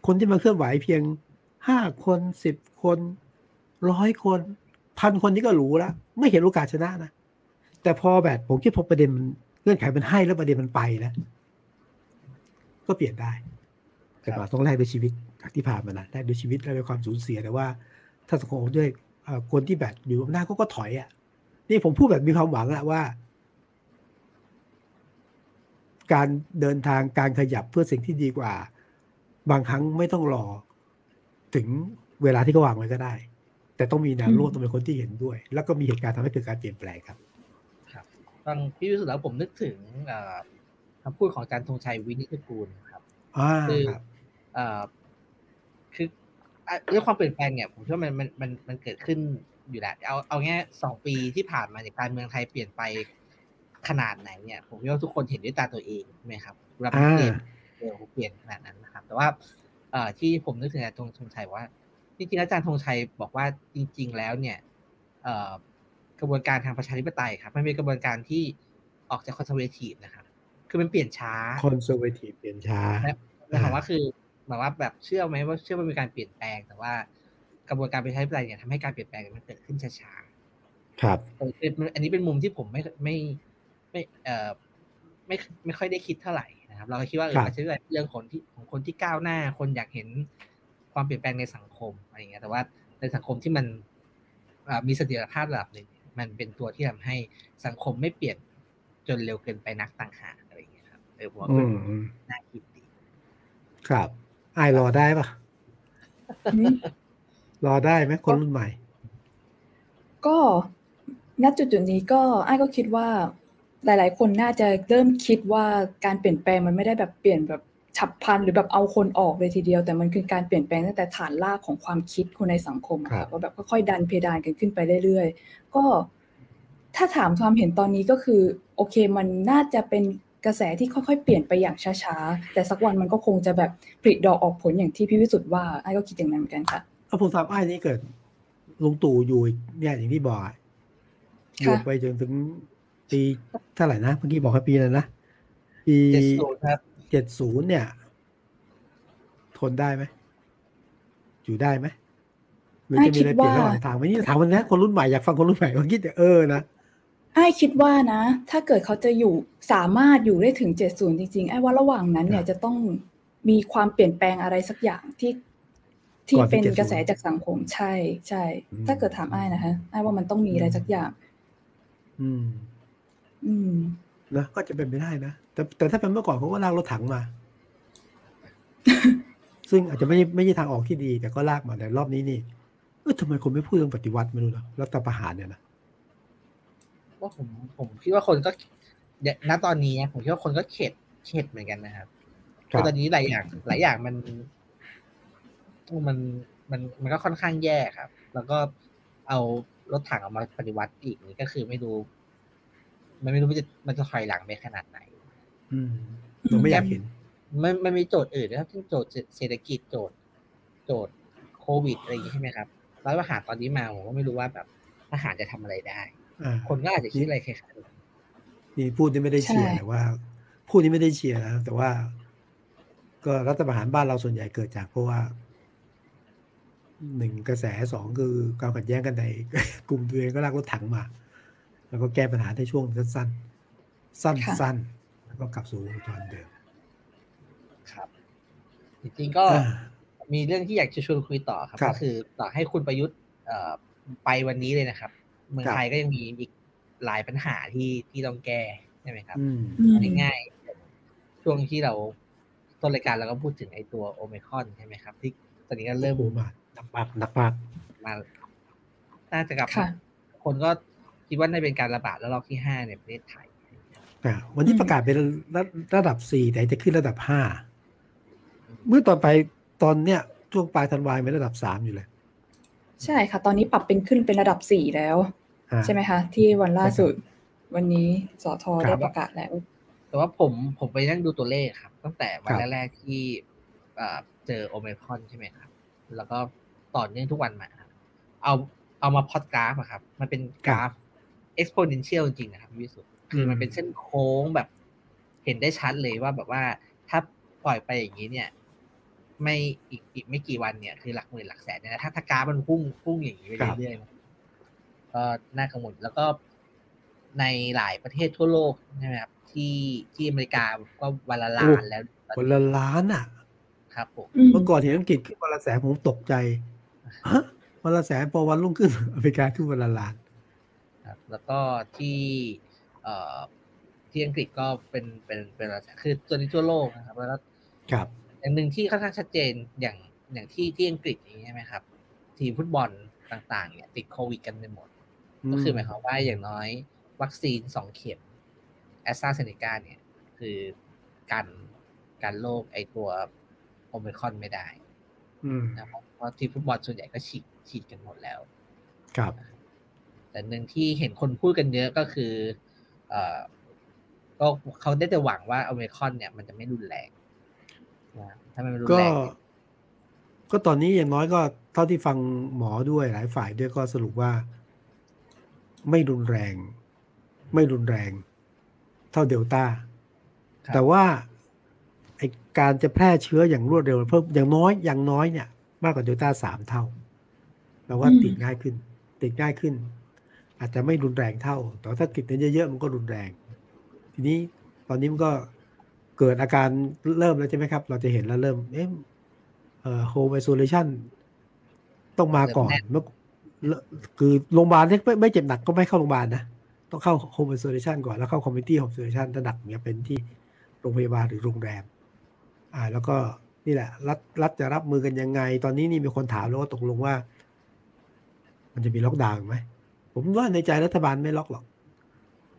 Speaker 3: คนที่มาเคลื่อนไหวเพียงห้าคนสิบคนร้อยคนพันคนนี้ก็รู้แล้วไม่เห็นโอกาสชนะนะ แต่พอแบบผมคิดพอประเด็นมันเงื่อนไขมันให้แล้วประเด็นมันไปแล้วก็เปลี่ยนได้ แต่ก็ต้องแลกด้วยชีวิตที่ผ่านมานะแลกด้วยชีวิตแลกด้วยความสูญเสียแต่ว่า ถ้าสังคมด้วย คนที่แบบอยู่หน้าก็ก็ถอยอะ นี่ผมพูดแบบมีความหวังอะว่า การเดินทางการขยับเพื่อสิ่งที่ดีกว่า บางครั้งไม่ต้องรอ ถึงเวลาที่เขาวางไว้ก็ได้ แต่ต้องมีแนวร่วมต้องเป็นคนที่เห็นด้วย แล้วก็มีเหตุการณ์ทำให้เกิดการเปลี่ยนแปลงครับ
Speaker 2: ครับฟังพี่วิสุทธ์แล้วผมนึกถึงคำพูดของอาจารย์ธงชัยวินิจกูลครับ
Speaker 3: คือ
Speaker 2: คือ เรื่องความเปลี่ยนแปลงเนี่ยผมเชื่อมันมันมันมันเกิดขึ้นอยู่แล้วเอาเอาแง่สองปีที่ผ่านมาในการเมืองไทยเปลี่ยนไปขนาดไหนเนี่ย ผมว่าทุกคนเห็นด้วยตาตัวเองใช่ไหมครับเราเปลี่ยนเออเปลี่ยนขนาดนั้นนะครับ แต่ว่าที่ผมนึกถึงอาจารย์ธงชัยว่าจริงๆอาจารย์ธงชัยบอกว่าจริง ๆ แล้วเนี่ยกระบวนการทางประชาธิปไตยครับมันเป็นกระบวนการที่ออกจาก conservative นะครับคือมันเปลี่ยนช้า
Speaker 3: คอน conservative เปลี่ยนช้า
Speaker 2: แต่ถามว่าคือ แบบว่าแบบเชื่อไหมว่าเชื่อว่ามีการเปลี่ยนแปลง แต่ว่ากระบวนการประชาธิปไตยเนี่ยทำให้การเปลี่ยนแปลงมันเกิดขึ้นช้า
Speaker 3: ๆครับ
Speaker 2: อันนี้เป็นมุมที่ผมไม่ไม่ไม่เอ่อไม่ไม่ค่อยได้คิดเท่าไหร่นะครับ เราก็คิดว่าเออใช้เรื่องของที่ของคนที่ก้าวหน้าคนอยากเห็นความเปลี่ยนแปลงในสังคมอะไรเงี้ยแต่ว่าในสังคมที่มันมีเสถียรภาพระดับหนึ่งมันเป็นตัวที่ทำให้สังคมไม่เปลี่ยนจนเร็วเกินไปนักต่างหากอะไรอย่างเงี้ยครับเออผมว่าเป็นน่าคิดดี
Speaker 3: ครับ ไอรอได้ปะรอได้ไหมคนรุ่นใหม่
Speaker 1: ก็ณจุดจุดนี้ก็ไอ้ก็คิดว่า หลาย ๆ คนน่าจะเริ่มคิดว่าการเปลี่ยนแปลงมันไม่ได้แบบเปลี่ยนแบบฉับพลันหรือแบบเอาคนออกเลยทีเดียว แต่มันคือการเปลี่ยนแปลงตั้งแต่ฐานรากของความคิดคนในสังคมค่ะว่าแบบค่อยๆดันเพดานกันขึ้นไปเรื่อยๆก็ถ้าถามความเห็นตอนนี้ก็คือ โอเคมันน่าจะเป็น กระแสที่ค่อยๆ เปลี่ยนไปอย่างช้าๆ แต่สักวันมันก็คงจะแบบผลิดอกออกผลอย่างที่พี่วิสุทธ์ว่าไอ้ก็คิดอย่างนั้นเหมือนกันค่ะ
Speaker 3: ถ้าผมทราบไอ้นี่เกิดลุงตู่อยู่เนี่ยอย่างที่บอกอยู่ไปจนถึงปีเท่าไหร่นะเมื่อกี้บอกว่าปีอะไรนะปี
Speaker 2: เจ็ดศูนย์ครับ
Speaker 3: เจ็ดศูนย์เนี่ย ทนได้ไหมอยู่ได้ไหมหรือจะมีอะไรเปลี่ยนระหว่างทางไหมนี่ถามวันนี้คนรุ่นใหม่อยากฟังคนรุ่นใหม่เขาคิดเออนะ
Speaker 1: ไอ้คิดว่านะ ถ้าเกิดเขาจะอยู่สามารถอยู่ได้ถึงเจ็ดศูนย์จริงๆไอ้ว่าระหว่างนั้นเนี่ยจะต้องมีความเปลี่ยนแปลงอะไรสักอย่างที่ที่เป็นกระแสจากสังคมใช่ใช่ถ้าเกิดถามไอ้นะคะไอ้ว่ามันต้องมีอะไรสักอย่าง
Speaker 3: อืม
Speaker 1: อืม
Speaker 3: นะก็จะเป็นไปได้นะแต่แต่ถ้าเป็นเมื่อก่อนเขาก็ลากรถถังมา ซึ่งอาจจะไม่ไม่ใช่ทางออกที่ดี แต่ก็ลากมาแต่รอบนี้นี่เออทำไมคนไม่พูดเรื่องปฏิวัติไม่รู้นะรัฐประหารเนี่ยนะ
Speaker 2: ว่าผมผมคิดว่าคนก็ณตอนนี้ผมคิดว่าคนก็เข็ดเข็ดเหมือนกันนะครับคือตอนนี้หลายอย่าง หลายอย่างมัน มันมันมันก็ค่อนข้างแย่ครับ แล้วก็เอารถถังออกมาปฏิวัติอีกนี่ก็คือไม่รู้มันไม่รู้มันจะมันจะถอยหลังไปขนาดไหน
Speaker 3: อืมผมไม่อยากเห็น
Speaker 2: มันมันมีโจทย์อื่นนะครับที่โจทย์เศรษฐกิจโจทย์ โจทย์โควิดอะไรอย่างนี้ใช่ไหมครับรัฐประหารตอนนี้มาผมก็ไม่รู้ว่าแบบทหารจะทำอะไรได้ คนก็อาจจะคิดอะไรคล้าย
Speaker 3: ๆนี่พูดนี่ไม่ได้เชียร์แต่ว่า พูดนี่ไม่ได้เชียร์นะแต่ว่า ก็รัฐประหารบ้านเราส่วนใหญ่เกิดจาก เพราะว่าหนึ่งกระแสสองคือการขัดแย้งกันในกลุ่มตัวเองก็ลากรถถังมา แล้วก็แก้ปัญหาในช่วงสั้นๆสั้นๆแล้วก็กลับสู่วงจรเดิม
Speaker 2: ครับจริงๆก็มีเรื่องที่อยากจะชวนคุยต่อครับ ก็คือต่อให้คุณประยุทธ์ไปวันนี้เลยนะครับ เมืองไทยก็ยังมีอีกหลายปัญหาที่ที่ต้องแก้ใช่ไหมครับง่ายๆช่วงที่เราต้นรายการเราก็พูดถึงไอ้ตัวโอเมคอนใช่ไหมครับ ที่ตอนนี้ก็เริ่ม
Speaker 3: มาหนักมากหนักมาก
Speaker 2: มาน่าจะกลับคนก็คิดว่าน่าเป็นการระบาดแล้วรอบที่ห้าในประเทศไทย
Speaker 3: วันที่ประกาศเป็นระดับสี่แต่จะขึ้นระดับห้าเมื่อตอนไปตอนเนี้ยช่วงปลายธันวาเป็นระดับสามอยู่เลย
Speaker 1: ใช่ค่ะ ตอนนี้ปรับเป็นขึ้นเป็นระดับสี่แล้ว ใช่ไหมคะ ที่วันล่าสุดวันนี้สอทอได้ประกาศแล้ว
Speaker 2: แต่ว่าผมผมไปนั่งดูตัวเลขครับ ตั้งแต่วันแรกๆที่เจอโอเมคอนใช่ไหมครับ แล้วก็ต่อเนื่องทุกวันมา เอาเอามาพอดกราฟอะครับ มันเป็นกราฟ exponential จริงๆนะครับวิสุทธ์คือมันเป็นเส้นโค้งแบบ เห็นได้ชัดเลยว่าแบบว่าถ้าปล่อยไปอย่างนี้เนี่ย ไม่อีกอีกไม่กี่วันเนี่ยคือหลักหมื่นหลักแสนเนี่ยถ้าถ้ากราฟมันพุ่งพุ่งอย่างนี้ไปเรื่อยๆก็น่ากังวลแล้วก็ในหลายประเทศทั่วโลกใช่ไหมครับที่ที่อเมริกาก็วันละล้านแล้ว
Speaker 3: วันละล้านอะ
Speaker 2: ครับผม
Speaker 3: เมื่อก่อนเห็นอังกฤษขึ้นวันละแสนผมตกใจฮะวันละแสนพอวันรุ่งขึ้นอเมริกาขึ้นวันละล้าน
Speaker 2: ครับ แล้วก็ที่เอ่อที่อังกฤษก็เป็นเป็นเป็นคือตัวนี้ทั่วโลกนะครับ แล้ว
Speaker 3: ครับ
Speaker 2: อย่างหนึ่งที่ค่อนข้างชัดเจนอย่างอย่างที่ที่อังกฤษอย่างนี้ใช่ไหมครับ ทีมฟุตบอลต่างๆเนี่ยติดโควิดกันไปหมด ก็คือหมายความว่าอย่างน้อยวัคซีนสองเข็มแอสตราเซเนกาเนี่ย คือกันการโรคไอตัวโอมิคอนไม่ได้นะครับเพราะทีมฟุตบอลส่วนใหญ่ก็ฉีดฉีดกันหมดแล้ว
Speaker 3: ครับ
Speaker 2: แต่หนึ่งที่เห็นคนพูดกันเยอะก็คือ เอ่อก็เขาได้แต่หวังว่าโอมิคอนเนี่ยมันจะไม่รุนแรงนะ ถ้ามันรุนแรง
Speaker 3: ก็ตอนนี้อย่างน้อยก็เท่าที่ฟังหมอด้วยหลายฝ่ายด้วยก็สรุปว่า ไม่รุนแรง ไม่รุนแรง เท่าเดลต้าแต่ว่าไอการจะแพร่เชื้ออย่างรวดเร็วเพิ่มอย่างน้อยอย่างน้อยเนี่ย มากกว่าเดลต้าสามเท่าแปลว่าติดง่ายขึ้น ติดง่ายขึ้น อาจจะไม่รุนแรงเท่า แต่ถ้าติดเยอะๆมันก็รุนแรง ทีนี้ตอนนี้มันก็ เกิดอาการเริ่มแล้วใช่ไหมครับ เราจะเห็นแล้วเริ่ม เอ๊ะเอ่อโฮมไอโซเลชันต้องมาก่อนเมื่อคือโรงพยาบาลที่ไม่ไม่เจ็บหนักก็ไม่เข้าโรงพยาบาลนะ ต้องเข้า home isolation ก่อน แล้วเข้า community home isolation ถ้าหนักเนี่ยเป็นที่โรงพยาบาลหรือโรงแรม อ่า แล้วก็นี่แหละ รัฐรัฐจะรับมือกันยังไง ตอนนี้นี่มีคนถามแล้วว่าตกลงว่า มันจะมีล็อกดาวน์ไหมผมว่าในใจรัฐบาลไม่ล็อกหรอก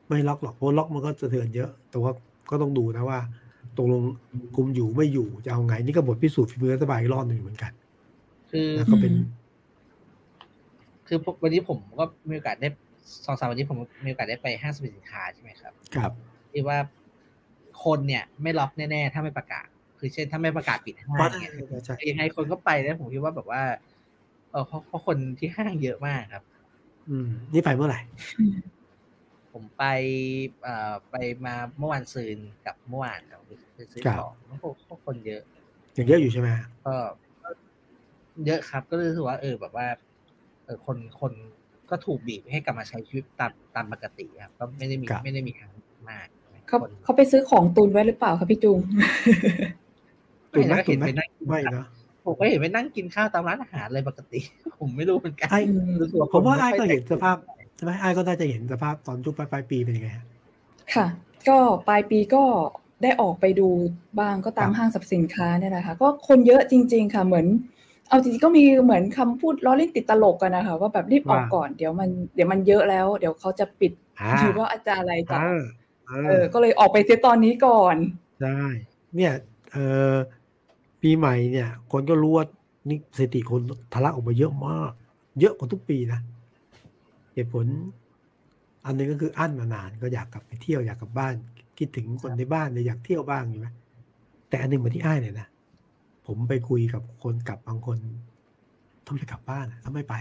Speaker 3: ไม่ล็อกหรอกเพราะล็อกมันก็สะเทือนเยอะ แต่ว่าก็ต้องดูนะว่า ตกลงคุมอยู่ไม่อยู่จะเอาไง นี่ก็บทพิสูจน์ฝีมือรัฐบาลอีกรอบหนึ่งเหมือนกัน
Speaker 2: คือ
Speaker 3: ก็เป็น
Speaker 2: คือวันนี้ผมก็มีโอกาสได้สองสามวันนี้ผมมีโอกาสได้ไปห้างสรรพสินค้าใช่ไหมครับ
Speaker 3: ครับ
Speaker 2: ที่ว่าคนเนี่ย ไม่ล็อกแน่ๆถ้าไม่ประกาศ คือเช่น ถ้าไม่ประกาศปิดห้างเนี่ยยังไงคนก็ไปแล้วผมคิดว่าแบบว่าเออเพราะเพราะคนที่ห้างเยอะมากครับ
Speaker 3: อืม นี่ไปเมื่อไหร่
Speaker 2: ผมไปเอ่อไปมาเมื่อวานซืนกับเมื่อวานครับไปซื้อของแล้วพวกคนเยอะ
Speaker 3: อย่างเยอะอยู่ใช่ไหม
Speaker 2: ก็เยอะครับก็รู้สึกว่าเออแบบว่าเออคนคนก็ถูกบีบให้กลับมาใช้ชีวิตตามตามปกติครับก็ไม่ได้มีไม่ได้มีทางมาก
Speaker 1: เขาเขาไปซื้อของตุนไว้หรือเปล่าครับพี่จุง
Speaker 3: ตุนไหมตุนไหมไม่นะ
Speaker 2: ผมก็เห็นไปนั่งกินข้าวตามร้านอาหารเลยปกติ ผมไม่รู้เหมือนกัน
Speaker 3: ผมว่าไอ้ก็เห็นสภาพ ใช่ไหมไอ้ก็น่าจะเห็นสภาพตอนช่วงปลายปีเป็นยังไง
Speaker 1: ค่ะ ก็ปลายปีก็ได้ออกไปดูบ้างก็ตามห้างสรรพสินค้าเนี่ยแหละค่ะก็คนเยอะจริง ๆ ค่ะเหมือน เอาจริงๆก็มีเหมือนคำพูดล้อเล่นติดตลกกันนะคะว่าแบบรีบออกก่อนเดี๋ยวมันเดี๋ยวมันเยอะแล้ว เดี๋ยวเขาจะปิดหรือว่าอาจารย์อะไรต่อเออ ก็เลยออกไปเสียตอนนี้ก่อน
Speaker 3: ใช่เนี่ยเออปีใหม่เนี่ย คนก็รู้ว่านี่สถิติคนทะลักออกมาเยอะมาก เยอะกว่าทุกปีนะ เหตุผล อันนึงก็คืออั้นมานานก็อยากกลับไปเที่ยวอยากกลับบ้าน คิดถึงคนในบ้านเลยอยากเที่ยวบ้างอยู่ไหมแต่อันนึงเหมือนที่อ้ายเนี่ยนะผมไปคุยกับคนกลับบางคนทำไมกลับบ้านทำไมไป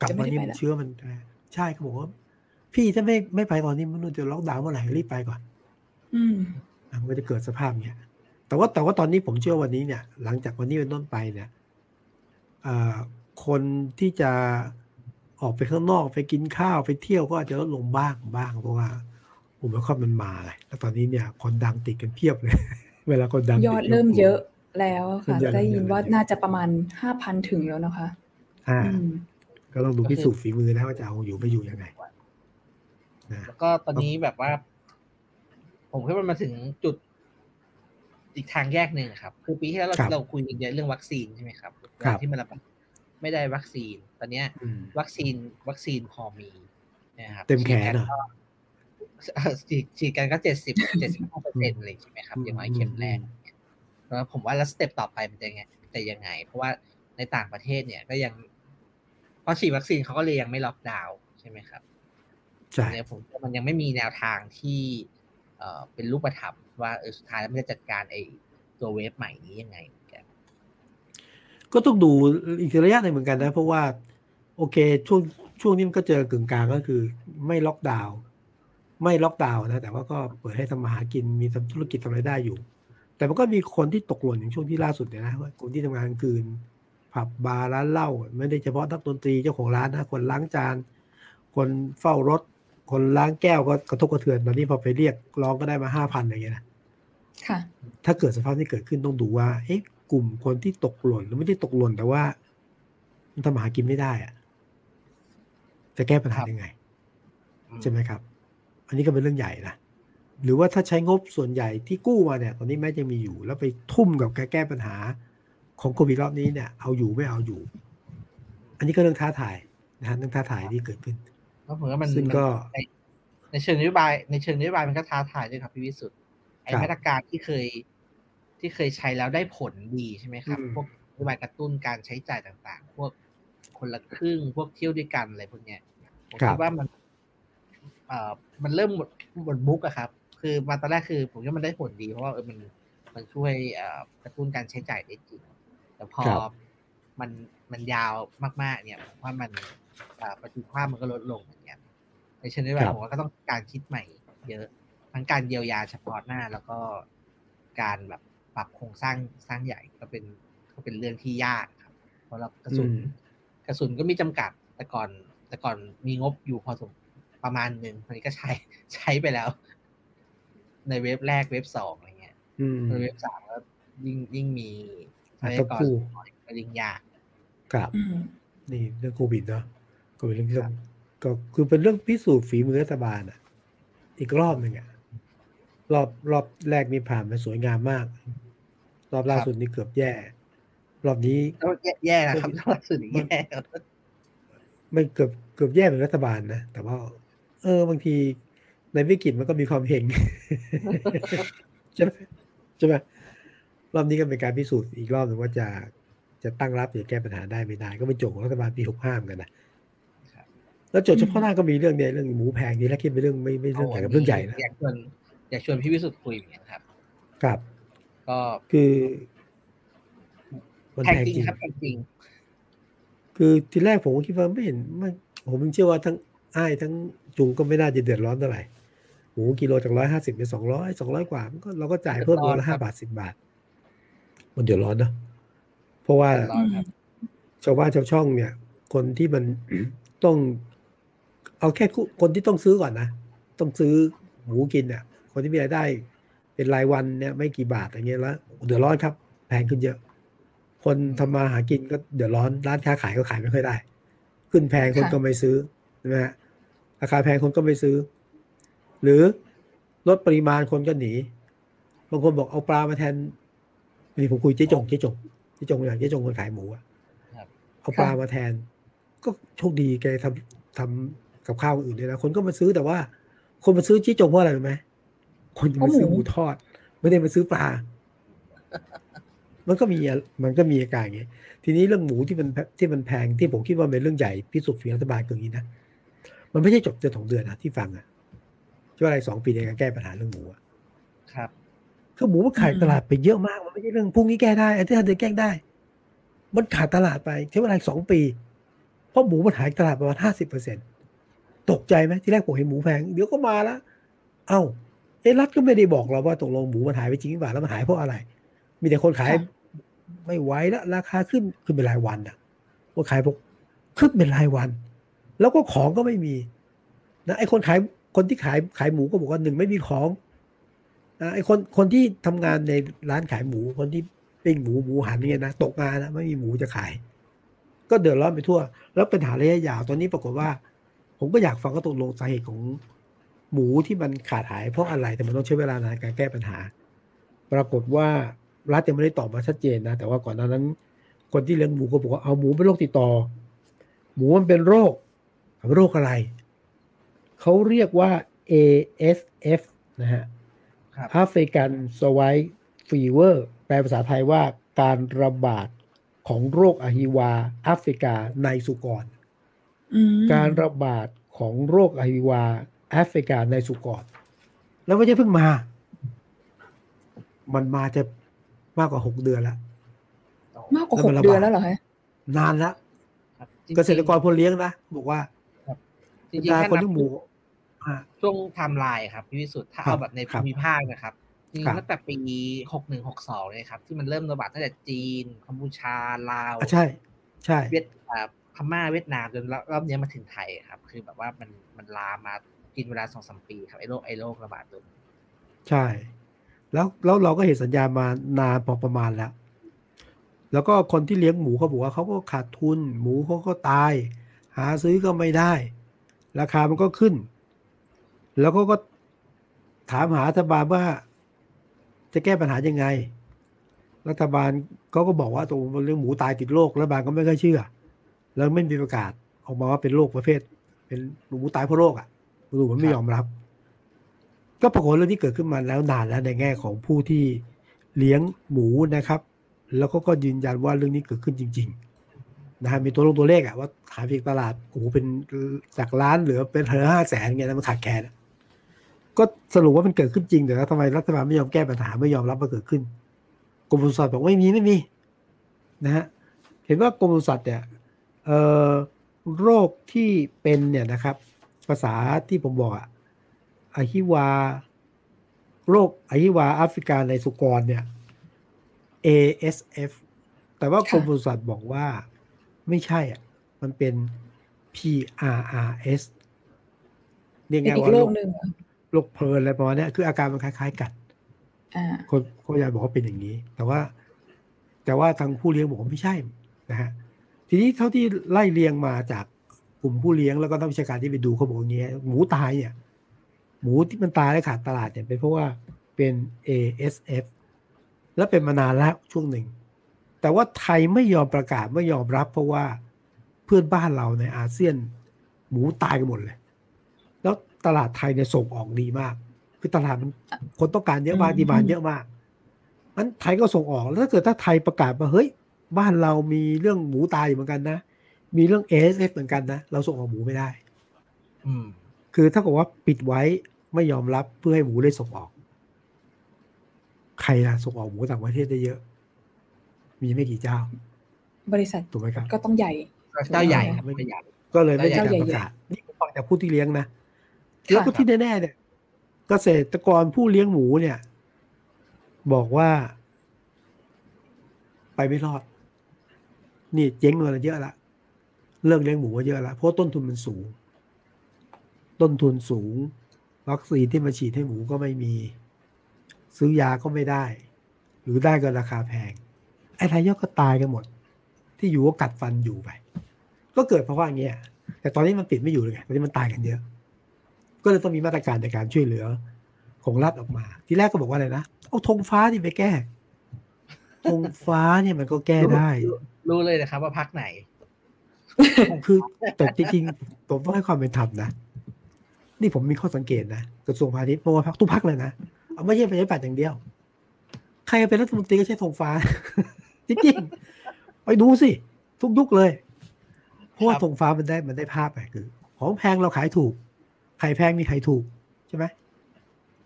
Speaker 3: กลับมานี่มันเชื้อมันใช่เขาบอกว่าพี่ถ้าไม่ไม่ไปตอนนี้มันจะล็อกดาวน์เมื่อไหร่รีบไปก่อน
Speaker 1: อืม
Speaker 3: มันก็จะเกิดสภาพเนี้ยแต่ว่าแต่ว่าตอนนี้ผมเชื่อวันนี้เนี่ย หลังจากวันนี้เป็นต้นไปเนี่ยคนที่จะ ออกไปข้างนอกไปกินข้าวไปเที่ยวก็อาจจะลดลงบ้างบ้าง เพราะว่าโอมิคอนมันมาเลยแล้วตอนนี้เนี่ยคนดังติดกันเพียบเลย เวลาคนดัง
Speaker 1: ยอดเริ่มเยอะแล้วค่ะได้ยินว่าน่าจะประมาณห้าพันถึงแล้วนะคะ
Speaker 3: อ่าก็ต้องดูพิสูจน์ฝีมือนะว่าจะเอาอยู่ไม่อยู่ยังไง
Speaker 2: แล้วก็ตอนนี้แบบว่า ผมคิดว่ามาถึงจุดอีกทางแยกหนึ่งครับ คือปีที่แล้วเราเราคุยกันเยอะเรื่องวัคซีนใช่ไหมครับที่มัน ไม่ได้วัคซีน ตอนนี้วัคซีนวัคซีนพอมีนะครับ
Speaker 3: เต็มแขน
Speaker 2: ฉีดกันก็เจ็ดสิบเจ็ดสิบห้าเปอร์เซ็นต์เลยใช่ไหมครับอย่างน้อยเข็มแรกแล้วผมว่าแล้ว step ต่อไปมันจะยังไงจะยังไง เพราะว่าในต่างประเทศเนี่ยก็ยังพอฉีดวัคซีนเขาก็เลยยังไม่ล็อกดาวน์ใช่ไหมครับ
Speaker 3: ใช่
Speaker 2: ผมมันยังไม่มีแนวทางที่เอ่อเป็นรูปธรรมว่าเออสุดท้ายแล้วมันจะจัดการไอ้ตัวเวฟใหม่นี้ยังไง
Speaker 3: ก็ต้องดูอีกระยะหนึ่งเหมือนกันนะ เพราะว่า โอเคช่วงช่วงนี้มันก็เจอกึ่งกลางก็คือ ไม่ล็อกดาวน์ไม่ล็อกดาวน์นะ แต่ว่าก็เปิดให้ทำมาหากินมีทำธุรกิจทำอะไรได้อยู่ แต่มันก็มีคนที่ตกหล่นอย่างช่วงที่ล่าสุดเนี่ยนะว่าคนที่ทำงานคืน ผับบาร์ร้านเหล้าไม่ได้เฉพาะนักดนตรีเจ้าของร้านนะคนล้างจาน คนเฝ้ารถ คนล้างแก้วก็กระทบกระเทือนตอนนี้พอไปเรียกร้องก็ได้มาห้าพันอย่างเงี้ยนะ
Speaker 1: ค่ะ
Speaker 3: ถ้าเกิดสภาพที่เกิดขึ้นต้องดูว่า เอ๊ะ กลุ่มคนที่ตกหล่นหรือไม่ได้ตกหล่นแต่ว่า มันทำหากินไม่ได้อะจะแก้ปัญหายังไง ใช่ไหมครับ อันนี้ก็เป็นเรื่องใหญ่นะหรือว่าถ้าใช้งบส่วนใหญ่ที่กู้มาเนี่ย ตอนนี้แม้จะมีอยู่ แล้วไปทุ่มกับการแก้ปัญหาของโควิดรอบนี้เนี่ย เอาอยู่ไม่เอาอยู่ อันนี้ก็เรื่องท้าทายนะฮะเรื่องท้าทายที่เกิดขึ้น
Speaker 2: ก็ผมว่ามัน
Speaker 3: ซึ่งก็
Speaker 2: ในเชิงนโยบาย ในเชิงนโยบายมันก็ท้าทายด้วยครับพี่วิสุทธ์ไอ้มาตรการที่เคย ที่เคยใช้แล้วได้ผลดีใช่ไหมครับ พวกนโยบายกระตุ้นการใช้จ่ายต่าง ๆ พวกคนละครึ่งพวกเที่ยวด้วยกันอะไรพวกเนี้ยผมคิดว่ามันเอ่อมันเริ่มหมดหมดมุกอะครับ คือมาตอนแรกคือ ผมคิดว่ามันได้ผลดีเพราะว่าเออมันมันช่วยเอ่อกระตุ้นการใช้จ่ายได้จริงแต่พอมันมันยาวมาก ๆ เนี่ยผมว่ามันประสิทธิภาพมันก็ลดลงอย่างเงี้ยในเชิงนโยบายผมว่าก็ต้องการคิดใหม่ เยอะทั้งการเยียวยาเฉพาะหน้าแล้วก็การแบบ ปรับโครงสร้างสร้างใหญ่ก็เป็นก็เป็นเรื่องที่ยากครับ เพราะเรากระสุนกระสุนก็มีจำกัดแต่ก่อน แต่ก่อนมีงบอยู่พอสมประมาณหนึ่งตอนนี้ก็ใช้ใช้ไปแล้ว ในเว็บแรกเว็บสองอะไรเงี้ยในเว็บสามแล้วยิ่งยิ่งมีใช้ก่อนก็ยิ่งยาก
Speaker 3: ครับนี่เรื่องโควิดเนาะก็เป็นเรื่องที่ต้องก็คือเป็นเรื่องพิสูจน์ฝีมือรัฐบาลอะ อีกรอบหนึ่งอะรอบรอบแรกนี่ผ่านมาสวยงามมาก รอบล่าสุดนี่เกือบแย่ รอบนี้
Speaker 2: แย่นะครับรอบล่าสุดแย่
Speaker 3: ไม่เกือบเกือบแย่เป็นรัฐบาลนะแต่ว่า เออบางทีในวิกฤตมันก็มีความเฮงใช่ไหมใช่ไหมรอบนี้ก็เป็นการพิสูจน์อีกรอบหนึ่งว่าจะจะตั้งรับหรือแก้ปัญหาได้ไม่ได้ ก็เป็นโจทย์ของรัฐบาลปีหกห้ามกันนะแล้วโจทย์เฉพาะหน้าก็มีเรื่องเนี้ยเรื่องหมูแพงนี่แล้วคิดเป็นเรื่องไม่ไม่เรื่องใหญ่กับเรื่องใหญ่นะ
Speaker 2: อยากชวนอยากชวนพี่วิสุทธ์คุยเหมือนกันครับ
Speaker 3: ครับ
Speaker 2: ก็
Speaker 3: คือ
Speaker 2: มันแพงจริงครับจริง
Speaker 3: คือทีแรกผมคิดว่าไม่เห็นไม่ผมเชื่อว่าทั้งอ้ายทั้งจุงก็ไม่น่าจะเดือดร้อนเท่าไหร่หมูกิโลจากร้อยห้าสิบเป็นสองร้อยสองร้อยกว่าก็เราก็จ่ายเพิ่มตัวละห้าบาทสิบบาท มันเดือดร้อนเนาะเพราะว่าชาวบ้านชาวช่องเนี่ย คนที่มันต้อง เอาแค่คนที่ต้องซื้อก่อนนะ ต้องซื้อหมูกินเนี่ยคนที่มีรายได้ เป็นรายวันเนี่ยไม่กี่บาทอย่างเงี้ยแล้วเดือดร้อนครับ แพงขึ้นเยอะ คนทำมาหากินก็เดือดร้อนร้านค้าขายก็ขายไม่ค่อยได้ ขึ้นแพงคนก็ไม่ซื้อใช่ไหมฮะราคาแพงคนก็ไม่ซื้อ หรือลดปริมาณคนก็หนีบางคนบอกเอาปลามาแทนนี่ผมคุยเจ๊จงเจ๊จงเจ๊จงอย่างเจ๊จงคนขายหมูอะเอาปลามาแทน ก็โชคดีแกทำทำกับข้าวอื่นเลยนะคนก็มาซื้อแต่ว่า คนมาซื้อจี้จงเพราะอะไรรู้ไหม คนจะมาซื้อหมูทอด ไม่ได้มาซื้อปลา มันก็มีมันก็มีอาการอย่างนี้ทีนี้เรื่องหมูที่มันที่มันแพงที่ผมคิดว่าเป็นเรื่องใหญ่พิสูจน์ฝีรัฐบาลอย่างนี้นะมันไม่ใช่จบเดือนสองเดือนนะที่ฟังอะช่วอะไรสองปีในการแก้ปัญหาเรื่องหมูอะ
Speaker 2: ครับ
Speaker 3: คือหมูมันขายตลาดไปเยอะมากมันไม่ใช่เรื่องพรุ่งนี้แก้ได้อาทิตย์หน้าเดือนแก้ได้ มันขาดตลาดไปใช้เวลาสองปี เพราะหมูมันหายตลาดประมาณห้าสิบเปอร์เซ็นต์ตกใจไหมที่แรกผมเห็นหมูแพงเดี๋ยวก็มาแล้วเอ้า เอรัฐก็ไม่ได้บอกเราว่าตกลงหมูมันหายไปจริงหรือเปล่าแล้วมันหายเพราะอะไร มีแต่คนขายไม่ไหวแล้วราคาขึ้นขึ้นเป็นรายวันอะคนขายบอกขึ้นเป็นรายวัน แล้วก็ของก็ไม่มีนะไอ้คนขายคนที่ขายขายหมูก็บอกว่าหนึ่งไม่มีของนะไอ้คนคนที่ทำงานในร้านขายหมูคนที่ปิ้งหมูหมูหันเนี่ยนะตกงานนะไม่มีหมูจะขาย ก็เดือดร้อนไปทั่ว แล้วปัญหาระยะยาวตอนนี้ปรากฏว่า ผมก็อยากฟังก็ตกลงสาเหตุของ หมูที่มันขาดหายเพราะอะไรแต่มันต้องใช้เวลานานการแก้ปัญหา ปรากฏว่ารัฐยังไม่ได้ตอบมาชัดเจนนะ แต่ว่าก่อนหน้านั้น คนที่เลี้ยงหมูก็บอกว่าเอาหมูเป็นโรคติดต่อ หมูมันเป็นโรคโรคอะไร เขาเรียกว่า ASF นะฮะแอฟริกันสวายฟีเวอร์แปลภาษาไทยว่าการระบาดของโรคอหิวาแอฟริกาในสุกร การระบาดของโรคอหิวา แอฟริกาในสุกรแล้วไม่ใช่เพิ่งมา มันมาจะมากกว่าหกเดือนแล้ว
Speaker 1: มากกว่าหกเดือนแล้วเหรอฮะ
Speaker 3: นานแล้วเกษตรกรผู้เลี้ยงนะบอกว่า
Speaker 2: จริงๆคนที่หมูช่วงไทม์ไลน์ครับพี่วิสุทธิ์ถ้าเอาแบบในภูมิภาคนะครับจริงตั้งแต่ปีหกหนึ่งหกสองเลยครับ ที่มันเริ่มระบาดตั้งแต่จีนกัมพูชาลาว
Speaker 3: ใช่ ใช่
Speaker 2: เวียดพม่าเวียดนามจนรอบนี้มาถึงไทยครับ คือแบบว่ามันมันลามา กินเวลาสองสมปีครับไอ้โรคไอ้โรคระบาดตัว
Speaker 3: ใช่ แล้วแล้วเราก็เห็นสัญญาณมานานพอประมาณแล้ว แล้วก็คนที่เลี้ยงหมูเขาบอกว่าเขาก็ขาดทุน หมูเขาก็ตาย หาซื้อก็ไม่ได้ ราคามันก็ขึ้น แล้วก็ก็ถามหารัฐบาลว่า จะแก้ปัญหายังไง รัฐบาลเขาก็บอกว่าตัวเรื่องหมูตายติดโรครัฐบาลก็ไม่ค่อยเชื่อ แล้วไม่มีประกาศออกมาว่าเป็นโรคประเภท เป็นหนูตายเพราะโรคอะ หนูมันไม่ยอมรับ ก็ปรากฏเรื่องที่เกิดขึ้นมาแล้วนานแล้วในแง่ของผู้ที่เลี้ยงหมูนะครับ แล้วก็ก็ยืนยันว่าเรื่องนี้เกิดขึ้นจริง ๆ นะฮะมีตัวลงตัวเลขอะว่าขายเพียงตลาดโอ้โหเป็นจากล้านเหลือเป็นเธอห้าแสนเงี้ยนะมันขาดแคลนก็สรุปว่ามันเกิดขึ้นจริงแต่แล้วทำไมรัฐบาลไม่ยอมแก้ปัญหาไม่ยอมรับว่าเกิดขึ้นกรมปศุสัตว์บอกไม่มีไม่มีนะฮะเห็นว่ากรมปศุสัตว์เนี่ยโรคที่เป็นเนี่ยนะครับ ภาษาที่ผมบอกอะอหิวา โรคอหิวาแอฟริกาในสุกรเนี่ย ASF แต่ว่ากรมปศุสัตว์บอกว่าไม่ใช่อะ มันเป็น PRRS
Speaker 1: เรียกไงว่าโรคหนึ่ง
Speaker 3: โรคเพลินอะไรประมาณนี้คืออาการมันคล้าย ๆ กันคนคนยายบอกว่าเป็นอย่างนี้ แต่ว่า แต่ว่าทางผู้เลี้ยงบอกว่าไม่ใช่นะฮะทีนี้เท่าที่ไล่เรียงมาจากก ลุ่มผู้เลี้ยงแล้วก็นักวิชาการที่ไปดูเขาบอกอย่างเงี้ยหมูตายเนี่ย หมูที่มันตายและขาดตลาดเนี่ยเป็นเพราะว่าเป็น ASF แล้วเป็นมานานแล้วช่วงหนึ่ง แต่ว่าไทยไม่ยอมประกาศไม่ยอมรับ เพราะว่าเพื่อนบ้านเราในอาเซียน หมูตายกันหมดเลย แล้วตลาดไทยเนี่ยส่งออกดีมาก คือตลาดมันคนต้องการเยอะมาก demand เยอะมากนั้นไทยก็ส่งออกแล้วถ้าเกิดถ้าไทยประกาศว่าเฮ้ย บ้านเรามีเรื่องหมูตายเหมือนกันนะ มีเรื่อง ASF เหมือนกันนะ เราส่งออกหมูไม่ได้
Speaker 2: อืม
Speaker 3: คือถ้ากับว่าปิดไว้ไม่ยอมรับเพื่อให้หมูได้ส่งออก ใครล่ะส่งออกหมูต่างประเทศได้เยอะ มีไม่กี่เจ้า
Speaker 1: บริษัท
Speaker 3: ถูกไหมครับ
Speaker 1: ก็ต้องใหญ่
Speaker 2: เจ้าใหญ่ครับ
Speaker 3: ไม่
Speaker 2: ไม่ใหญ่
Speaker 3: ก็เลยไม่มี
Speaker 1: เจ้า
Speaker 3: การ
Speaker 1: ใหญ่
Speaker 3: ประกาศนี่ผมฟังจากผู้ที่เลี้ยงนะ
Speaker 1: ค่ะ
Speaker 3: แล้วก็ที่แน่ๆเนี่ย เกษตรกรผู้เลี้ยงหมูเนี่ย บอกว่า ไปไม่รอด นี่เจ๊งมาเยอะละ เลิกเลี้ยงหมูเยอะละเพราะต้นทุนมันสูง ต้นทุนสูง วัคซีนที่มาฉีดให้หมูก็ไม่มี ซื้อยาก็ไม่ได้ หรือได้ก็ราคาแพง ไอ้รายย่อยก็ตายกันหมด ที่อยู่ก็กัดฟันอยู่ไป ก็เกิดเพราะว่าอย่างเงี้ยแต่ตอนนี้มันติดไม่อยู่เลยไงตอนนี้มันตายกันเยอะ ก็เลยต้องมีมาตรการในการช่วยเหลือของรัฐออกมา ทีแรกก็บอกว่าอะไรนะเอาธงฟ้าที่ไปแก้ธงฟ้าเนี่ยมันก็แก้ได้
Speaker 2: รู้เลยนะครับว่าพักไหน
Speaker 3: คือแต่จริงๆผมต้องให้ความเป็นธรรมนะ นี่ผมมีข้อสังเกตนะกระทรวงพาณิชย์เพราะว่าพักทุกพักเลยนะเอาไม่ใช่ประชาธิปัตย์อย่างเดียว ใครเป็นรัฐมนตรีก็ใช้ธงฟ้าจริงๆไปดูสิทุกยุคเลย เพราะว่า
Speaker 2: ครับ
Speaker 3: ธงฟ้ามันได้มันได้ภาพไปคือ ของแพงเราขายถูกไข่แพงมีไข่ถูกใช่ไหม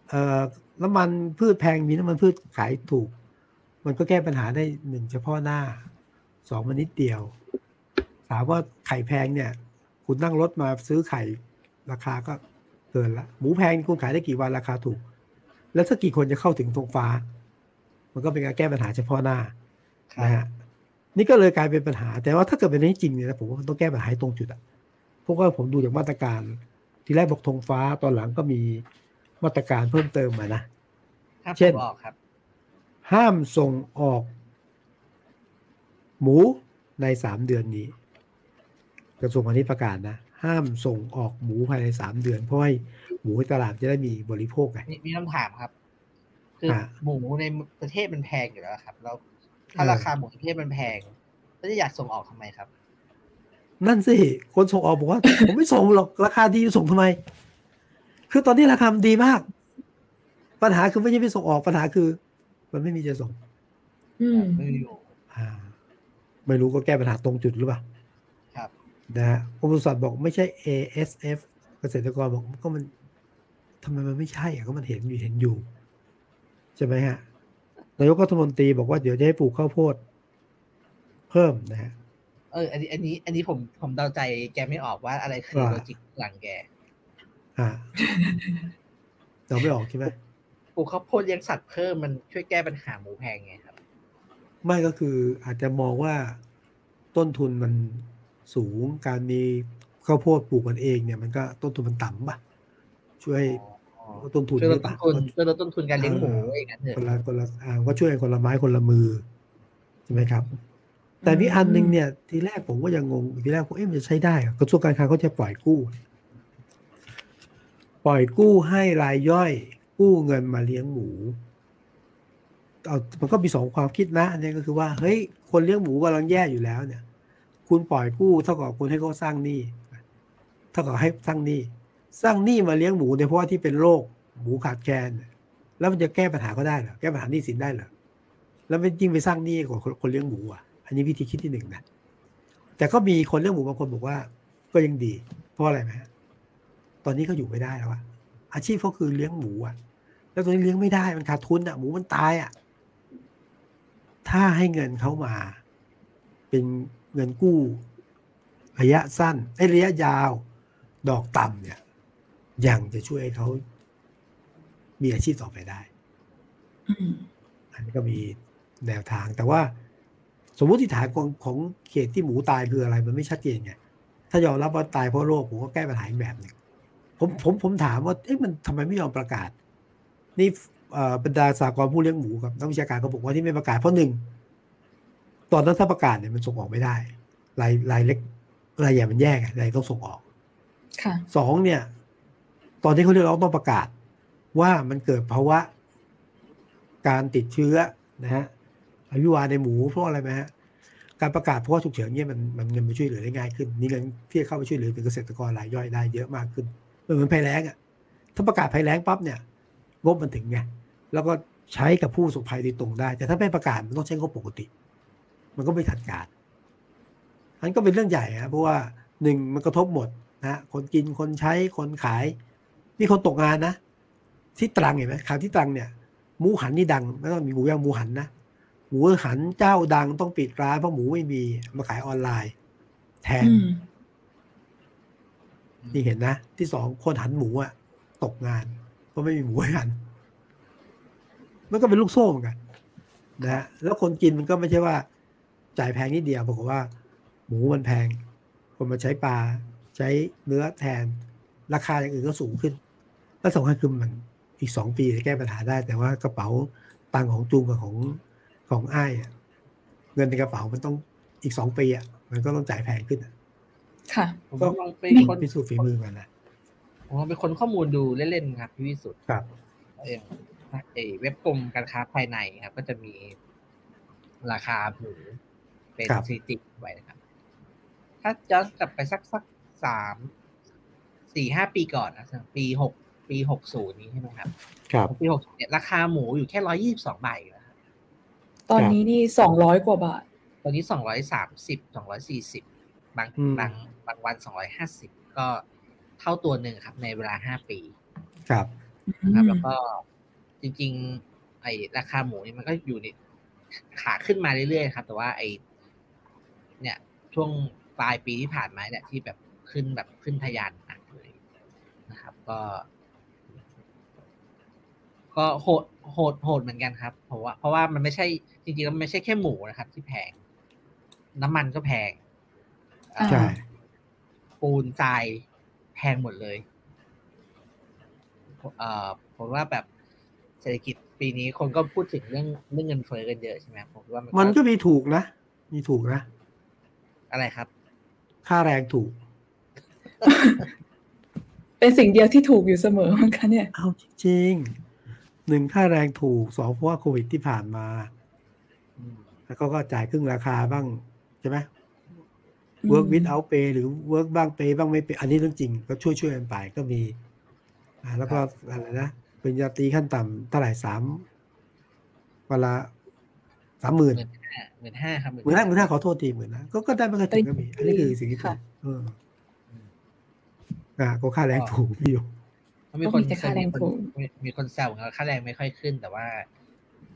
Speaker 3: เอ่อน้ำมันพืชแพงมีน้ำมันพืชขายถูก มันก็แก้ปัญหาได้หนึ่งเฉพาะหน้าสองมันนิดเดียว ถามว่าไข่แพงเนี่ย คุณนั่งรถมาซื้อไข่ราคาก็เกินละหมูแพงคุณขายได้กี่วันราคาถูก แล้วถ้ากี่คนจะเข้าถึงธงฟ้า มันก็เป็นการแก้ปัญหาเฉพาะหน้า
Speaker 2: ครับ
Speaker 3: นะฮะนี่ก็เลยกลายเป็นปัญหา แต่ว่าถ้าเกิดเป็นจริงเนี่ยนะผมว่ามันต้องแก้ปัญหาให้ตรงจุดอะเพราะว่าผมดูจากมาตรการ ที่แรกบอกธงฟ้าตอนหลังก็มีมาตรการเพิ่มเติมมานะ
Speaker 2: ถ้า
Speaker 3: เช่น
Speaker 2: ผมออกครับ
Speaker 3: ห้ามส่งออก หมูในสามเดือนนี้ กระทรวงพาณิชย์ประกาศนะ ห้ามส่งออกหมูภายในสามเดือน เพราะให้หมูในตลาดจะได้มีบริโภคไง
Speaker 2: มีมีคำถามครับ คือ
Speaker 3: อ่า
Speaker 2: หมูในประเทศมันแพงอยู่แล้วครับ แล้วถ้า
Speaker 3: เออ
Speaker 2: ราคาหมูในประเทศมันแพงแล้วจะอยากส่งออกทำไมครับ
Speaker 3: นั่นสิ คนส่งออกบอกว่า ผมไม่ส่งหรอกราคาดีส่งทำไม คือตอนนี้ราคามันดีมาก ปัญหาคือไม่ใช่ไม่ส่งออกปัญหาคือ มันไม่มีจะส่ง
Speaker 1: อืม
Speaker 2: ไม่อยู่
Speaker 3: อ่าไม่รู้ก็แก้ปัญหาตรงจุดหรือเปล่า
Speaker 2: ครับ
Speaker 3: นะฮะกรมปศุสัตว์บอกไม่ใช่ ASF เกษตรกรบอกก็มันทำไมมันไม่ใช่อะก็มันเห็นอยู่เห็นอยู่ ใช่ไหมฮะนายกรัฐมนตรีบอกว่าเดี๋ยวจะให้ปลูกข้าวโพด เพิ่มนะฮะ
Speaker 2: เอออันนี้อันนี้ อันนี้ผมผมเดาใจแกไม่ออกว่าอะไรคือ
Speaker 3: ว่า
Speaker 2: โลจิกหลังแก
Speaker 3: อ่าเราไม่ออกใช่ไหม
Speaker 2: ปลูกข้าวโพดเลี้ยงสัตว์เพิ่มมันช่วยแก้ปัญหาหมูแพงไงครับ
Speaker 3: ไม่ก็คืออาจจะมองว่าต้นทุนมัน สูง การมีข้าวโพดปลูกกันเองเนี่ยมันก็ต้นทุนมันต่ำป่ะช่วย
Speaker 2: อ๋อ
Speaker 3: ต้นทุน
Speaker 2: ช่วยล
Speaker 3: ด้
Speaker 2: ด
Speaker 3: วย
Speaker 2: ต้
Speaker 3: ป่ะ
Speaker 2: นทุนช่วยลดต้นทุนการเลี้ยงหมูอย่างนั้นเถ
Speaker 3: คน
Speaker 2: อะ
Speaker 3: ละคนละอ่าก็ช่วยคนละไม้คนละมือใช่ไหมครับ แต่มีอันหนึงเนี่ย ทีแรกผมก็ยังงงทีแรกผมเอ๊ะมันจะใช้ได้เหรอกระทรวงการคลังเขาจะปล่อยกู้ ปล่อยกู้ให้รายย่อย กู้เงินมาเลี้ยงหมูเอามันก็มีสองความคิดนะอันนี้ก็คือว่าเฮ้ยคนเลี้ยงหมูกำลังแย่อยู่แล้วเนี่ย คุณปล่อยกู้เท่ากับคุณให้เขาสร้างหนี้เท่ากับให้สร้างหนี้สร้างหนี้มาเลี้ยงหมูในเพราะที่เป็นโรคหมูขาดแคลนแล้วมันจะแก้ปัญหาก็ได้เหรอแก้ปัญหาหนี้สินได้เหรอแล้วไม่ยิ่งไปสร้างหนี้กว่าคนเลี้ยงหมูอะอันนี้วิธีคิดที่หนึ่งนะแต่ก็มีคนเลี้ยงหมูบางคนบอกว่า ก็ยังดี เพราะอะไรไหมตอนนี้เขาอยู่ไม่ได้แล้วอะอาชีพเขาคือเลี้ยงหมูอะแล้วตอนนี้เลี้ยงไม่ได้มันขาดทุนอะหมูมันตายอะถ้าให้เงินเขามา เป็น เงินกู้ ระยะสั้นไอ้ยระยะยาวดอกต่ำเนี่ยยังจะช่วยให้เขามีอาชีพต่อไปได้
Speaker 1: อืม
Speaker 3: อันนี้ก็มีแนวทางแต่ว่า สมมติฐานของของเขตที่หมูตายคืออะไร มันไม่ชัดเจนไงถ้ายอมรับว่าตายเพราะโรคผมก็แก้ปัญหาอีกแบบหนึ่งผมผมผมถามว่าเอ๊ะมันทำไมไม่ยอมประกาศ นี่เอ่อบรรดาสากลผู้เลี้ยงหมูกับนักวิชาการก็บอกว่าที่ไม่ประกาศเพราะหนึ่ง ตอนนั้นถ้าประกาศเนี่ยมันส่งออกไม่ได้ รายรายเล็กรายใหญ่มันแยกรายต้องส่งออก
Speaker 1: ค่ะ
Speaker 3: สองเนี่ย ตอนที่เขาเรียกร้องต้องประกาศ ว่ามันเกิดภาวะการติดเชื้อนะฮะอายุวาในหมูเพราะอะไรไหมฮะการประกาศเพราะว่าฉุกเฉินเนี่ยมันมันเงินมาช่วยเหลือได้ง่ายขึ้นมีเงินที่จะเข้าไปช่วยเหลือถึงเกษตรกรรายย่อยได้เยอะมากขึ้นเหมือนภัยแล้งอะถ้าประกาศภัยแล้งปั๊บเนี่ยงบมันถึงไงแล้วก็ใช้กับผู้ประสบภัยโดยตรงได้ แต่ถ้าไม่ประกาศมันต้องใช้งบปกติ มันก็ไม่ทันการอันก็เป็นเรื่องใหญ่ครับเพราะว่าหนึ่งมันกระทบหมดนะคนกินคนใช้คนขายมีคนตกงานนะที่ตรังเห็นไหมข่าวที่ตรังเนี่ยหมูหันนี่ดังไม่ต้องมีหมูย่างหมูหันนะหมูหันเจ้าดังต้องปิดร้านเพราะหมูไม่มีมาขายออนไลน์ แทน
Speaker 1: อืม
Speaker 3: นี่เห็นนะ ที่สองคนหันหมูอะตกงาน เพราะไม่มีหมูให้หัน มันก็เป็นลูกโซ่เหมือนกันนะฮะแล้วคนกินมันก็ไม่ใช่ว่า จ่ายแพงนิดเดียวบอกว่า หมูมันแพง คนมาใช้ปลาใช้เนื้อแทน ราคาอย่างอื่นก็สูงขึ้น แล้วสำคัญคือมันอีกสองปีจะแก้ปัญหาได้ แต่ว่ากระเป๋าตังค์ของจุงกับของของอ้ายอะเงินในกระเป๋ามันต้องอีกสองปีอะมันก็ต้องจ่ายแพงขึ้นอะ
Speaker 1: ค่ะ
Speaker 2: ผม
Speaker 3: ก็
Speaker 2: ลองไป
Speaker 3: นี่
Speaker 2: คน
Speaker 3: พิสูจน์ฝีมือมันนะ
Speaker 2: ผมลองไปคนข้อมูลดูเล่นๆครับพี่วิสุทธ์
Speaker 3: ครับ
Speaker 2: เอ่อเอ่อเว็บกรมการค้าภายในครับ ก็จะมีราคาหมู เป็น
Speaker 3: ครับ
Speaker 2: สถิติไว้นะครับ ถ้าย้อนกลับไปสักสักสามสี่ห้าปีก่อนนะปีหกปีหกศูนย์นี้ใช่ไหมครับ
Speaker 3: ครับ
Speaker 2: ปีหกเนี่ยราคาหมูอยู่แค่ร้อยี่สิบสองบาทอยู่แล้วครับ
Speaker 1: ตอนนี้นี่สองร้อยกว่าบาท
Speaker 2: ตอนนี้สองร้อยสามสิบสองร้อยสี่สิบบาง
Speaker 3: อืม
Speaker 2: บางบางวันสองร้อยห้าสิบก็เท่าตัวหนึ่งครับ ในเวลาห้าปี
Speaker 3: ครับ
Speaker 2: นะครับ แล้วก็จริง ๆ ไอ้ราคาหมูนี่มันก็อยู่ในขาขึ้นมาเรื่อยๆครับ แต่ว่าไอ้ เนี่ย ช่วงปลายปีที่ผ่านมาเนี่ยที่แบบขึ้นแบบขึ้นทะยานหนักเลยนะครับ ก็ ก็โหดโหดโหดเหมือนกันครับ เพราะว่าเพราะว่ามันไม่ใช่จริงๆแล้วมันไม่ใช่แค่หมูนะครับ ที่แพง น้ำมันก็แพง
Speaker 1: อ่า
Speaker 3: ใช่
Speaker 2: ปูนทรายแพงหมดเลยเอ่อผมว่าแบบเศรษฐกิจปีนี้คนก็พูดถึงเรื่องเรื่องเงินเฟ้อกันเยอะใช่ไหมผมว่ามัน
Speaker 3: มันก็มีถูกนะ มีถูกนะ
Speaker 2: อะไรครับ
Speaker 3: ค่าแรงถูก
Speaker 1: เป็นสิ่งเดียวที่ถูกอยู่เสมอเหมือนกันเนี่ย
Speaker 3: เอาจริงๆหนึ่งค่าแรงถูกสองเพราะว่าโควิดที่ผ่านมา
Speaker 2: อืม
Speaker 3: แล้วก็ก็จ่ายครึ่งราคาบ้างใช่ไหม
Speaker 1: อืม
Speaker 3: work without pay หรือ work บ้าง pay บ้างไม่ pay อันนี้เรื่องจริง ก็ช่วยช่วยกันไปก็มีอ่าแล้วก็อะไรนะปริญญาตรีขั้นต่ำเท่าไหร่สามวันละ สามหมื่น
Speaker 2: หมื่นห้าหมื่นห้าครับ
Speaker 3: หมื่นห้าหมื่นห้าขอโทษทีหมื่นนะก็ก็ได้ไม่กระถึงก็มี อันนี้คือสิ่งที่ถู
Speaker 1: ค่ะ
Speaker 3: กเอออ่าก็ค่าแรงถูกพี่อยู่
Speaker 2: มีคน
Speaker 1: ต้องมีแต่ค่าแรงถูก
Speaker 2: มีมีคนแซวกันว่าค่าแรงไม่ค่อยขึ้น แต่ว่า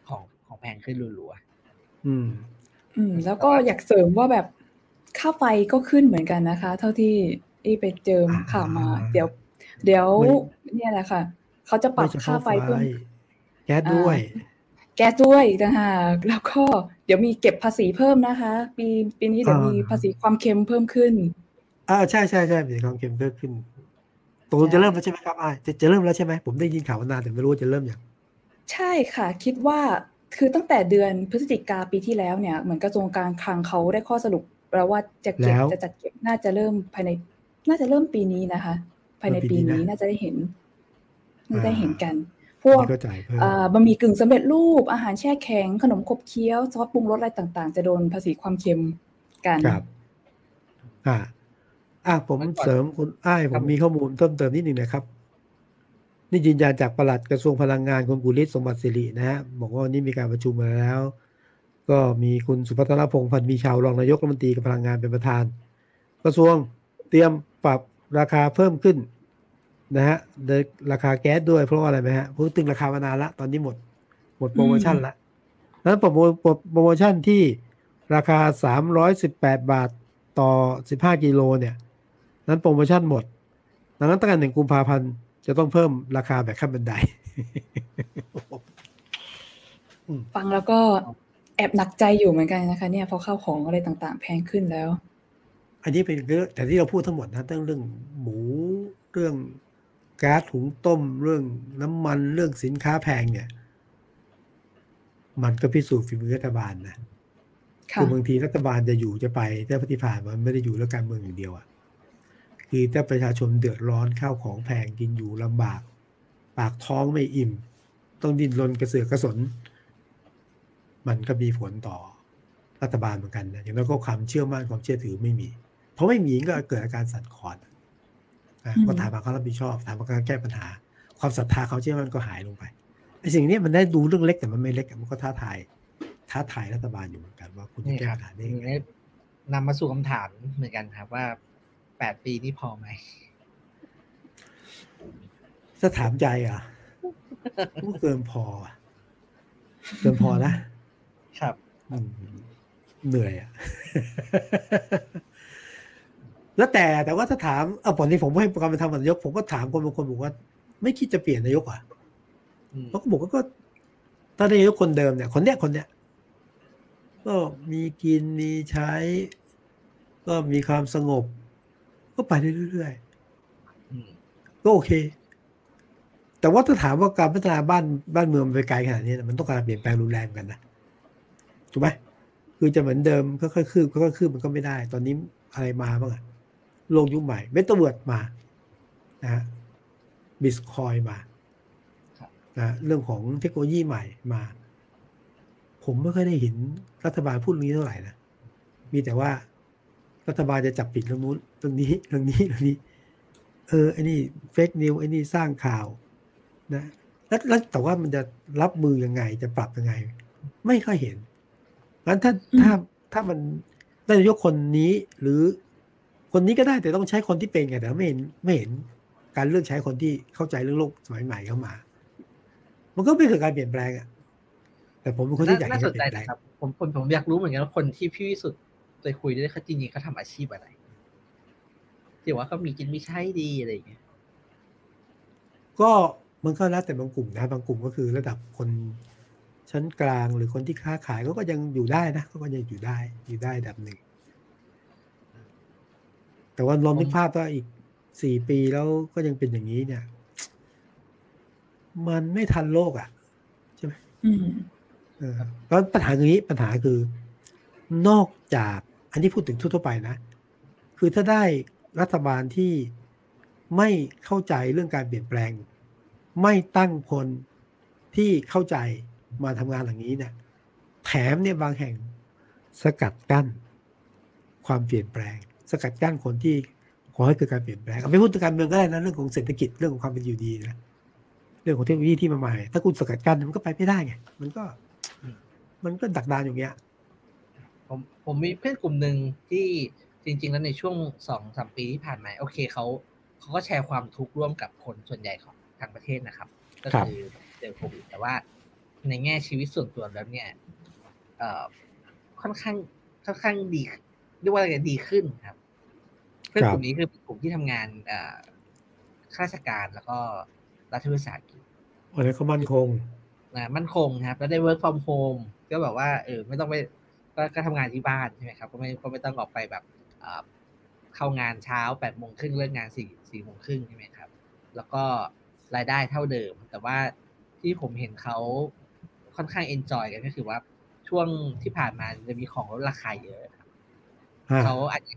Speaker 2: ของของแพงขึ้นรัว
Speaker 3: อืม
Speaker 1: อืม แล้วก็อยากเสริมว่าแบบค่าไฟก็ขึ้นเหมือนกันนะคะ เท่าที่อีไปเจอข่าวมา
Speaker 3: อ่า
Speaker 1: เดี๋ยว เดี๋ยว
Speaker 3: ไม่
Speaker 1: เนี่ยแหละค่ะ เขาจะปรับ
Speaker 3: ไม่เฉ
Speaker 1: ค่า
Speaker 3: พาะ
Speaker 1: ไฟเพิ่ม
Speaker 3: แก๊สด้วย
Speaker 1: แก๊สด้วยอีกต่างหากแล้วก็เดี๋ยวมีเก็บภาษีเพิ่มนะคะ ปีปีนี้เดี๋ยว
Speaker 3: อ่ามี
Speaker 1: มีภาษีความเค็มเพิ่มขึ้น
Speaker 3: อ่าใช่ใช่ใช่มีความเค็มเพิ่มขึ้นตกลงจะเริ่มแล้วใช่ไหมครับอ่าจะจะเริ่มแล้วใช่ไหมผมได้ยินข่าวมานานแต่ไม่รู้ว่าจะเริ่มอย่าง
Speaker 1: ใช่ค่ะ คิดว่าคือตั้งแต่เดือนพฤศจิกาปีที่แล้วเนี่ยเหมือนกระทรวงการคลังเขาได้ข้อสรุปแล้วว่าจะเก็บ
Speaker 3: แล้ว
Speaker 1: จะจัดเก็บน่าจะเริ่มภายใน น่าจะเริ่มปีนี้นะคะ ภายใน
Speaker 3: เริ่มปี
Speaker 1: ปี
Speaker 3: นี้
Speaker 1: นี้
Speaker 3: นะ
Speaker 1: น่าจะได้เห็นน่าจะได้
Speaker 3: อ่า
Speaker 1: เห็นกัน พวก
Speaker 3: นี่ก็จ่ายเพิ่ม
Speaker 1: อ่าบะหมี่กึ่งสำเร็จรูป อาหารแช่แข็ง ขนมขบเคี้ยว ซอสปรุงรสอะไรต่างๆ จะโดนภาษีความเค็มกัน
Speaker 3: ครับ อ่า อ่าผมเสริมคุณอ้ายผมมีข้อมูลเพิ่มเติมนิดหนึ่งนะครับ นี่ยืนยันจากปลัดกระทรวงพลังงานคุณกุลิศสมบัติสิรินะฮะบอกว่าวันนี้มีการประชุมมาแล้ว ก็มีคุณสุพัฒนพงษ์พันธ์มีชาวรองนายกรัฐมนตรีกับพลังงานเป็นประธาน กระทรวงเตรียมปรับราคาเพิ่มขึ้น นะฮะโดยราคาแก๊สด้วยเพราะว่าอะไรไหมฮะเพราะตึงราคามานานละตอนนี้หมด หมดโปรโมชั่นละนั้นโปรโมโปรโมชั่นที่ราคา 318 บาทต่อ 15 กิโลเนี่ย นั้นโปรโมชั่นหมด ดังนั้นตั้งแต่หนึ่งกุมภาพันธ์จะต้องเพิ่มราคาแบบขั้นบันได
Speaker 1: ฟังแล้วก็แอบหนักใจอยู่เหมือนกันนะคะ เนี่ยเพราะข้าวของอะไรต่างๆ แพงขึ้นแล้ว
Speaker 3: อันนี้เป็นเรื่องแต่ที่เราพูดทั้งหมดนะตั้งเรื่องหมูเรื่อง ก๊าซถุงต้มเรื่องน้ำมันเรื่องสินค้าแพงเนี่ย มันก็พิสูจน์ฝีมือรัฐบาลนะคือบางทีรัฐบาลจะอยู่จะไปแต่ปฏิภาณมันไม่ได้อยู่แล้วการเมืองอย่างเดียวอะคือถ้าประชาชนเดือดร้อนข้าวของแพงกินอยู่ลำบาก ปากท้องไม่อิ่ม ต้องดิ้นรนกระเสือกกระสน มันก็มีผลต่อรัฐบาลเหมือนกันนะอย่างนั้นก็ความเชื่อมั่นความเชื่อถือไม่มี เพราะไม่มีก็เกิดอาการสั่นคลอน ก็ถามมาเขารับผิดชอบถามมาการแก้ปัญหา ความศรัทธาเขาเชื่อมั่นก็หายลงไปไอ้สิ่งนี้มันได้ดูเรื่องเล็กแต่มันไม่เล็กมันก็ท้าทายท้าทายรัฐบาลอยู่เหมือนกันว่าคุณจะแก้ปัญหาได้ยังไง
Speaker 2: นำมาสู่คำถามเหมือนกันครับว่าแปดปีนี่พอไหม
Speaker 3: ถ้าถามใจอะก็เกินพอเกินพอนะ
Speaker 2: ครับ
Speaker 3: เหนื่อยอะ แล้วแต่แต่ว่าถ้าถามเอาผลที่ผมให้การไปทำนายก ผมก็ถามคนบางคนบอกว่า ไม่คิดจะเปลี่ยนนายกอะเขาก็บอกว่าก็ถ้านายกคนเดิมเนี่ยคนเนี้ยคนเนี้ยก็มีกินมีใช้ ก็มีความสงบ ก็ไปเรื่อยๆก็โอเค แต่ว่าถ้าถามว่าการพัฒนาบ้านบ้านเมืองไปไกลขนาดนี้มันต้องการเปลี่ยนแปลงรุนแรงกันนะถูกไหมคือจะเหมือนเดิมค่อยๆคืบค่อยๆคืบมันก็ไม่ได้ ตอนนี้อะไรมาบ้างอะ โลกยุคใหม่เมตาเวิร์ดมานะฮะบิตคอยน์มานะเรื่องของเทคโนโลยีใหม่มา ผมไม่เคยได้เห็นรัฐบาลพูดเรื่องนี้เท่าไหร่นะมีแต่ว่ารัฐบาลจะจับผิดเรื่องนู้นเรื่องนี้เรื่องนี้เรื่องนี้ เออไอ้นี่ fake news ไอ้นี่สร้างข่าวนะแล้วแต่ว่ามันจะรับมือยังไงจะปรับยังไง ไม่ค่อยเห็นงั้นถ้าถ้าถ้ามันนายกคนนี้หรือ คนนี้ก็ได้แต่ต้องใช้คนที่เป็นไงแต่ไม่เห็นไม่เห็นการเลือกใช้คนที่เข้าใจเรื่องโลกสมัยใหม่เข้ามา มันก็ไม่เกิดการเปลี่ยนแปลงอะแต่ผมเป็นคนที่อยาก
Speaker 2: จะเปลี่ยนแปลงครับผมผมผมอยากรู้เหมือนกันว่าคนที่พี่วิสุทธ์เคยคุยด้วยเขาจริงๆเขาทำอาชีพอะไรที่ว่าเขามีกินมีใช้ดีอะไรอย่างเงี้ย
Speaker 3: ก็มันก็แล้วแต่บางกลุ่มนะบางกลุ่มก็คือระดับคนชั้นกลางหรือคนที่ค้าขายเขาก็ยังอยู่ได้นะเขาก็ยังอยู่ได้อยู่ได้ดับหนึ่ง แต่ว่าลองนึกภาพว่าอีกสี่ปีแล้วก็ยังเป็นอย่างนี้เนี่ย มันไม่ทันโลกอะ ใช่ไหมเออแล้วปัญหาอย่างนี้ปัญหาคือนอกจากอันนี้พูดถึงทั่วไปนะ คือถ้าได้รัฐบาลที่ไม่เข้าใจเรื่องการเปลี่ยนแปลง ไม่ตั้งคนที่เข้าใจมาทำงานอย่างนี้เนี่ยแถมเนี่ยบางแห่งสกัดกั้น ความเปลี่ยนแปลง สกัดกั้นคนที่ขอให้เกิดการเปลี่ยนแปลงไม่พูดถึงการเมืองก็ได้นะเรื่องของเศรษฐกิจเรื่องของความเป็นอยู่ดีนะเรื่องของเทคโนโลยีที่มาใหม่ ถ้าคุณสกัดกั้นมันก็ไปไม่ได้ไงมันก็ มันก็ดักดานอย่างเงี้ย
Speaker 2: ผมผมมีเพื่อนกลุ่มหนึ่งที่จริง ๆ แล้วในช่วงสองสามปีที่ผ่านมาโอเคเขาเขาก็แชร์ความทุกข์ร่วมกับคนส่วนใหญ่ของทางประเทศนะครับ ก็คือเจอโควิดแต่ว่าในแง่ชีวิตส่วนตัวแล้วเนี่ยเอ่อค่อนข้างค่อนข้างดี เรียกว่าอะไรดีขึ้นครับ เพื่อนกลุ่มนี้คือกลุ่มที่ทำงานเอ่อข้าราชการแล้วก็รัฐวิสาหกิจ
Speaker 3: อันนี้เขามั่นคง
Speaker 2: นะมั่นคงครับ แล้วได้ work from home ก็แบบว่าเออไม่ต้องไปก็ก็ทำงานที่บ้านใช่ไหมครับ ก็ไม่ก็ไม่ต้องออกไปแบบเข้างานเช้าแปดโมงครึ่งเลิกงานสี่สี่โมงครึ่งใช่ไหมครับ แล้วก็รายได้เท่าเดิม แต่ว่าที่ผมเห็นเขาค่อนข้าง enjoy กันก็คือว่าช่วงที่ผ่านมาจะมีของลดราคาเยอะครับ เขาอาจจะ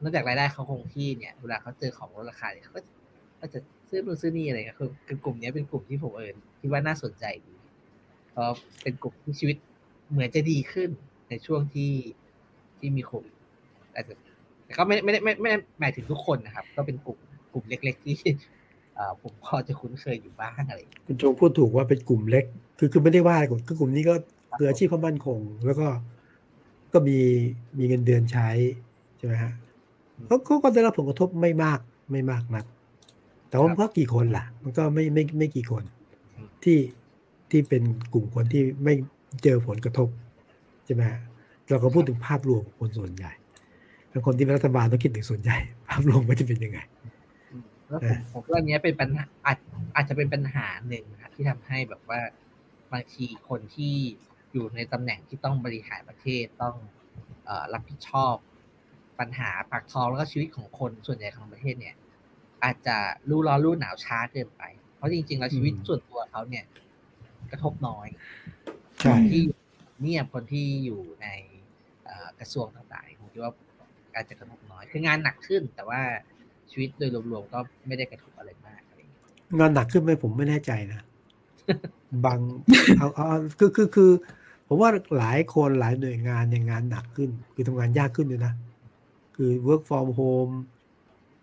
Speaker 2: เนื่องจากรายได้เขาคงที่เนี่ยเวลาเขาเจอของลดราคาเนี่ยเขาก็จะซื้อนู่นซื้อนี่อะไรก็คือคือกลุ่มนี้เป็นกลุ่มที่ผมเอิญคิดว่าน่าสนใจดีเพราะเป็นกลุ่มที่ชีวิตเหมือนจะดีขึ้นในช่วงที่ที่มีโควิดแต่ก็ไม่ไม่ได้ไม่ไม่หมายถึงทุกคนนะครับ ก็เป็นกลุ่มกลุ่มเล็ก ๆ ที่ผมพอจะคุ้นเคยอยู่บ้างอะไร
Speaker 3: คุณโจงพูดถูกว่าเป็นกลุ่มเล็ก คือคือไม่ได้ว่าอะไรคือกลุ่มนี้ก็คืออาชีพเขามั่นคง แล้วก็ ก็มีมีเงินเดือนใช้ใช่ไหมฮะเขาเขาก็ได้รับผลกระทบไม่มากไม่มากนัก แต่ว่ามันก็กี่คนล่ะ มันก็ไม่ไม่ไม่กี่คนที่ที่เป็นกลุ่มคนที่ไม่เจอผลกระทบใช่ไหมเราก็พูดถึงภาพรวมคนส่วนใหญ่แล้วคนที่เป็นรัฐบาลต้องคิดถึงส่วนใหญ่ ภาพรวมมันจะเป็นยังไง
Speaker 2: แล้วผมผมว่านี้เป็นปัญหาอาจอาจจะเป็นปัญหาหนึ่งครับที่ทำให้แบบว่าบางทีคนที่ อยู่ในตำแหน่งที่ต้องบริหารประเทศต้องอรับผิดชอบปัญหาปากท้องแล้วก็ชีวิตของคนส่วนใหญ่ของประเทศเนี่ย อาจจะรู้ร้อนรู้หนาวช้าเกินไป เพราะจริงๆแล้วชีวิตส่วนตัวเขาเนี่ย กระทบน้อยคนที่เนี่ยคนที่อยู่ในกระทรวงต่างๆผมคิดว่าการจะกระทบน้อย คืองานหนักขึ้น แต่ว่าชีวิตโดยรวมๆก็ไม่ได้กระทบอะไรมากอะไร
Speaker 3: งานหนักขึ้นไหมผมไม่แน่ใจนะบางเอาเอาคือคือคือ ผมว่าหลายคนหลายหน่วยงานเนี่ยงานหนักขึ้น คือทำงานยากขึ้นด้วยนะ คือ work from home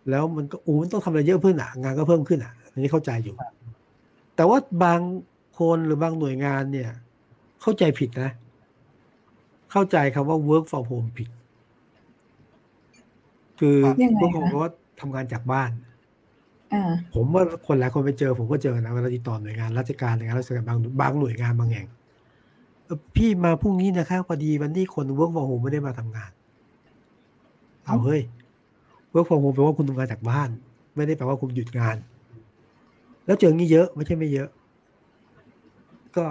Speaker 3: แล้วมันก็โอ้มันต้องทำอะไรเยอะเพิ่มอะ งานก็เพิ่มขึ้นอะ อันนี้เข้าใจอยู่ แต่ว่าบางคนหรือบางหน่วยงานเนี่ย เข้าใจผิดนะ เข้าใจคำว่า work from home ผิด คือ work from home ว่าทำงานจากบ้านผมว่าคนหลายคนไปเจอ ผมก็เจอนะเวลาติดต่อหน่วยงานราชการหน่วยงานราชการบางบางหน่วยงานบางแห่ง พี่มาพรุ่งนี้นะครับพอดีวันนี้คน work from home ไม่ได้มาทำงาน เอาเฮ้ย work from home แปลว่าคุณทำงานจากบ้าน ไม่ได้แปลว่าคุณหยุดงาน แล้วเจองี้เยอะไม่ใช่ไม่เยอะ ก็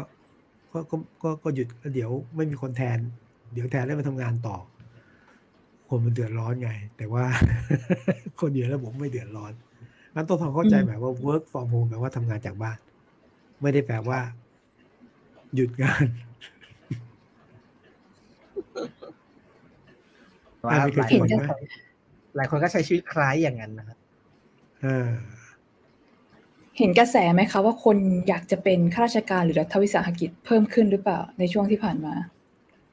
Speaker 3: ก็ก็ก็หยุดแล้วเดี๋ยวไม่มีคนแทน เดี๋ยวแทนได้มาทำงานต่อ คนมันเดือดร้อนไง แต่ว่า คนเดียวแล้วผมไม่เดือดร้อนงั้นต้องทำเข้าใจแบบว่า work from home แปลว่าทำงานจากบ้าน ไม่ได้แปลว่า หยุดงาน
Speaker 2: ว่าหลายคนหลายคนก็ใช้ชีวิตคล้ายอย่างนั้นนะครับ
Speaker 1: เห็นกระแสไหมคะว่าคนอยากจะเป็นข้าราชการหรือรัฐวิสาหกิจเพิ่มขึ้นหรือเปล่าในช่วงที่ผ่านมา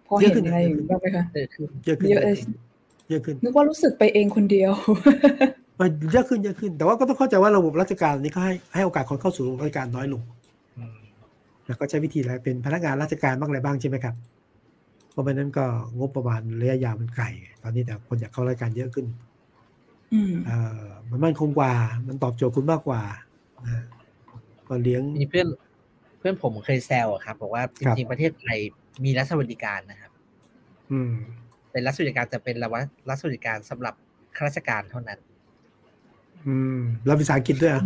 Speaker 1: พอเห็นอะไรอย่างนี้บ้างไหมคะเยอะขึ้นเยอะขึ้นเยอะขึ้นนึกว่ารู้สึกไปเองคนเดียว
Speaker 3: มันเยอะขึ้นเยอะขึ้น แต่ว่าก็ต้องเข้าใจว่าระบบราชการนี้เขาให้ให้โอกาสคนเข้าสู่ราชการน้อยลงแล้วก็ใช้วิธีอะไรเป็นพนักงานราชการบ้างอะไรบ้างใช่ไหมครับ เพราะฉะนั้นก็งบประมาณระยะยาวมันไกลตอนนี้แต่คนอยากเข้ารายการเยอะขึ้นเออมันมั่นคงกว่า มันตอบโจทย์คุณมากกว่าก็เลี้ยง
Speaker 2: มีเพื่อนเพื่อนผมเคยแซวครับบอกว่าจริงๆประเทศไทยมีรัฐสวัสดิการนะครับ
Speaker 3: อืม
Speaker 2: เป็นรัฐสวัสดิการจะเป็นรัฐสวัสดิการสำหรับข้าราชการเท่านั้น
Speaker 3: อืมเราภาษาอังกฤษด้วยอะ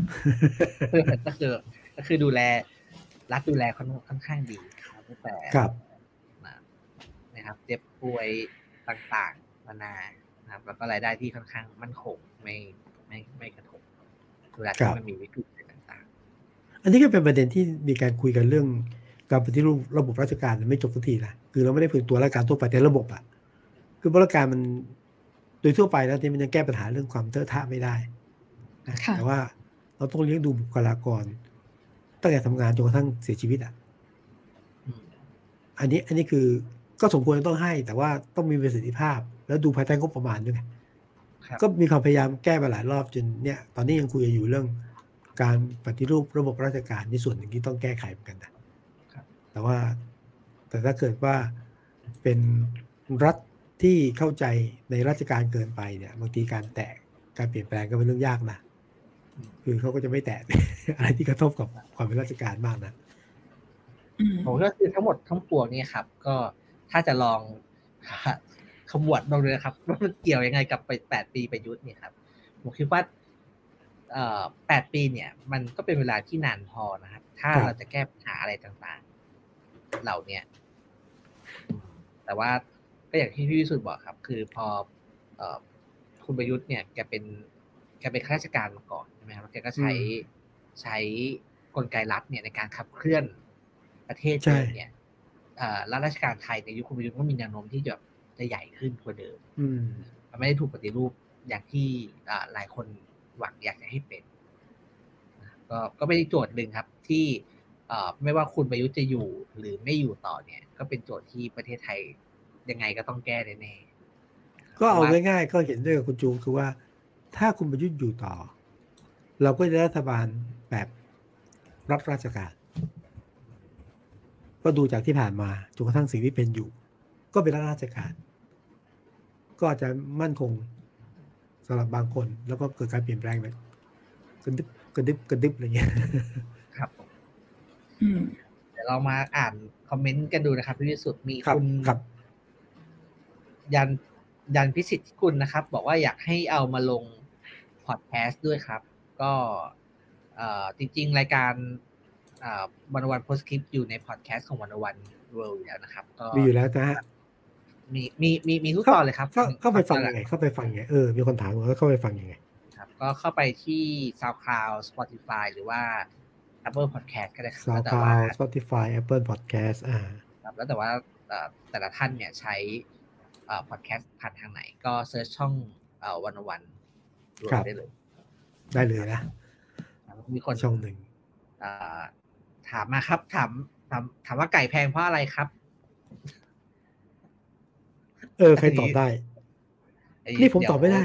Speaker 2: ก็คือก็คือดูแลรัฐดูแลค่อนค่อนข้างดีครับแต่
Speaker 3: ครับ
Speaker 2: นะครับเจ็บป่วยต่างๆนานานะครับ แล้วก็รายได้ที่ค่อนข้างมั่นคงไม่ไม่ไม่กระทบเวลาที่มันมีวิกฤตต่างๆ
Speaker 3: อันนี้ก็เป็นประเด็นที่มีการคุยกันเรื่องการปฏิรูประบบราชการไม่จบสักทีนะคือเราไม่ได้ฝึกตัวราชการทั่วไปแต่ระบบอะคือบริการมันโดยทั่วไปแล้วที่มันยังแก้ปัญหาเรื่องความเทอะทะไม่ได้แต่ว่าเราต้องเลี้ยงดูบุคลากร ตั้งแต่ทำงานจนกระทั่งเสียชีวิตอะอันนี้อันนี้คือ ก็สมควรต้องให้ แต่ว่าต้องมีประสิทธิภาพ แล้วดูภายใต้งบประมาณด้วยก็มีความพยายามแก้มาหลายรอบจนเนี่ย ตอนนี้ยังคุยอยู่เรื่อง การปฏิรูประบบราชการในส่วนหนึ่งที่ต้องแก้ไขเหมือนกันนะแต่ว่าแต่ถ้าเกิดว่าเป็นรัฐที่เข้าใจในราชการเกินไปเนี่ยบางทีการแตะการเปลี่ยนแปลงก็เป็นเรื่องยากนะคือเขาก็จะไม่แตะอะไรที่กระทบกับความเป็นราชการมากนะ
Speaker 2: ผมก็คือทั้งหมดทั้งปวงนี่ครับ ก็ ถ้าจะลองขมวดลงเลยครับว่ามันเกี่ยวยังไงกับไปแปดปีประยุทธ์เนี่ยครับผมคิดว่าแปดปีเนี่ย มันก็เป็นเวลาที่นานพอนะครับ ถ้าเราจะแก้ปัญหาอะไรต่างๆ เหล่าเนี้ยแต่ว่าก็อย่างที่พี่วิสุทธ์บอกครับ คือพอคุณประยุทธ์เนี่ยแกเป็นแกเป็นข้าราชการมาก่อนใช่ไหมครับแกก็ใช้ใช้กลไกรัฐเนี่ยในการขับเคลื่อนประเทศเนี่ย รัฐราชการไทยในยุคคุณประยุทธ์ก็มีแนวโน้มที่จะจะใหญ่ขึ้นกว่าเดิมมันไม่ได้ถูกปฏิรูปอย่างที่หลายคนหวังอยากจะให้เป็น ก็ก็เป็นโจทย์หนึ่งครับ ที่ไม่ว่าคุณประยุทธ์จะอยู่หรือไม่อยู่ต่อเนี่ย ก็เป็นโจทย์ที่ประเทศไทยยังไงก็ต้องแก้แน่
Speaker 3: ก็เอาง่ายๆก็เห็นด้วยกับคุณจูงคือว่า ถ้าคุณประยุทธ์อยู่ต่อ เราก็จะรัฐบาลแบบรัฐราชการ ก็ดูจากที่ผ่านมาจนกระทั่งสิ่งที่เป็นอยู่ ก็เป็นรัฐราชการ ก็อาจจะมั่นคงสำหรับบางคน แล้วก็เกิดการเปลี่ยนแปลงแบบกระดึบกระดึบกระดึบอะไรเงี้ย
Speaker 2: ครับเดี๋ยวเรามาอ่านคอมเมนต์กันดูนะครับพี่วิสุทธ์มีคุณยันยันพิสิทธิ์คุณนะครับ บอกว่าอยากให้เอามาลงพอดแคสต์ด้วยครับ ก็จริง ๆ รายการ วันโอวัน Postscript อยู่ในพอดแคสต์ของวันโอวัน World อยู่แล้วนะครับ ก็
Speaker 3: มีอยู่แล้วนะฮะ
Speaker 2: มีมีมีมีทุกตอนเลยครับ
Speaker 3: เข้าไปฟังยังไง เข้าไปฟังยังไงเออมีคนถามว่าเข้าไปฟังยังไง
Speaker 2: ครับ ก็เข้าไปที่ SoundCloud Spotify หรือว่า Apple Podcast ก็ได้ครับ
Speaker 3: SoundCloud Spotify Apple Podcast อ่า
Speaker 2: ครับแล้วแต่ว่าแต่ละท่านเนี่ยใช้พอดแคสต์ผ่านทางไหน ก็เซิร์ชช่องวันวันรวมได้เลย
Speaker 3: ได้เลยนะ
Speaker 2: มีคน
Speaker 3: ช่องหนึ่ง
Speaker 2: ถามมาครับ ถามถามถามว่าไก่แพงเพราะอะไรครับ
Speaker 3: เออ ใครตอบได้ นี่ผมตอบไม่ได้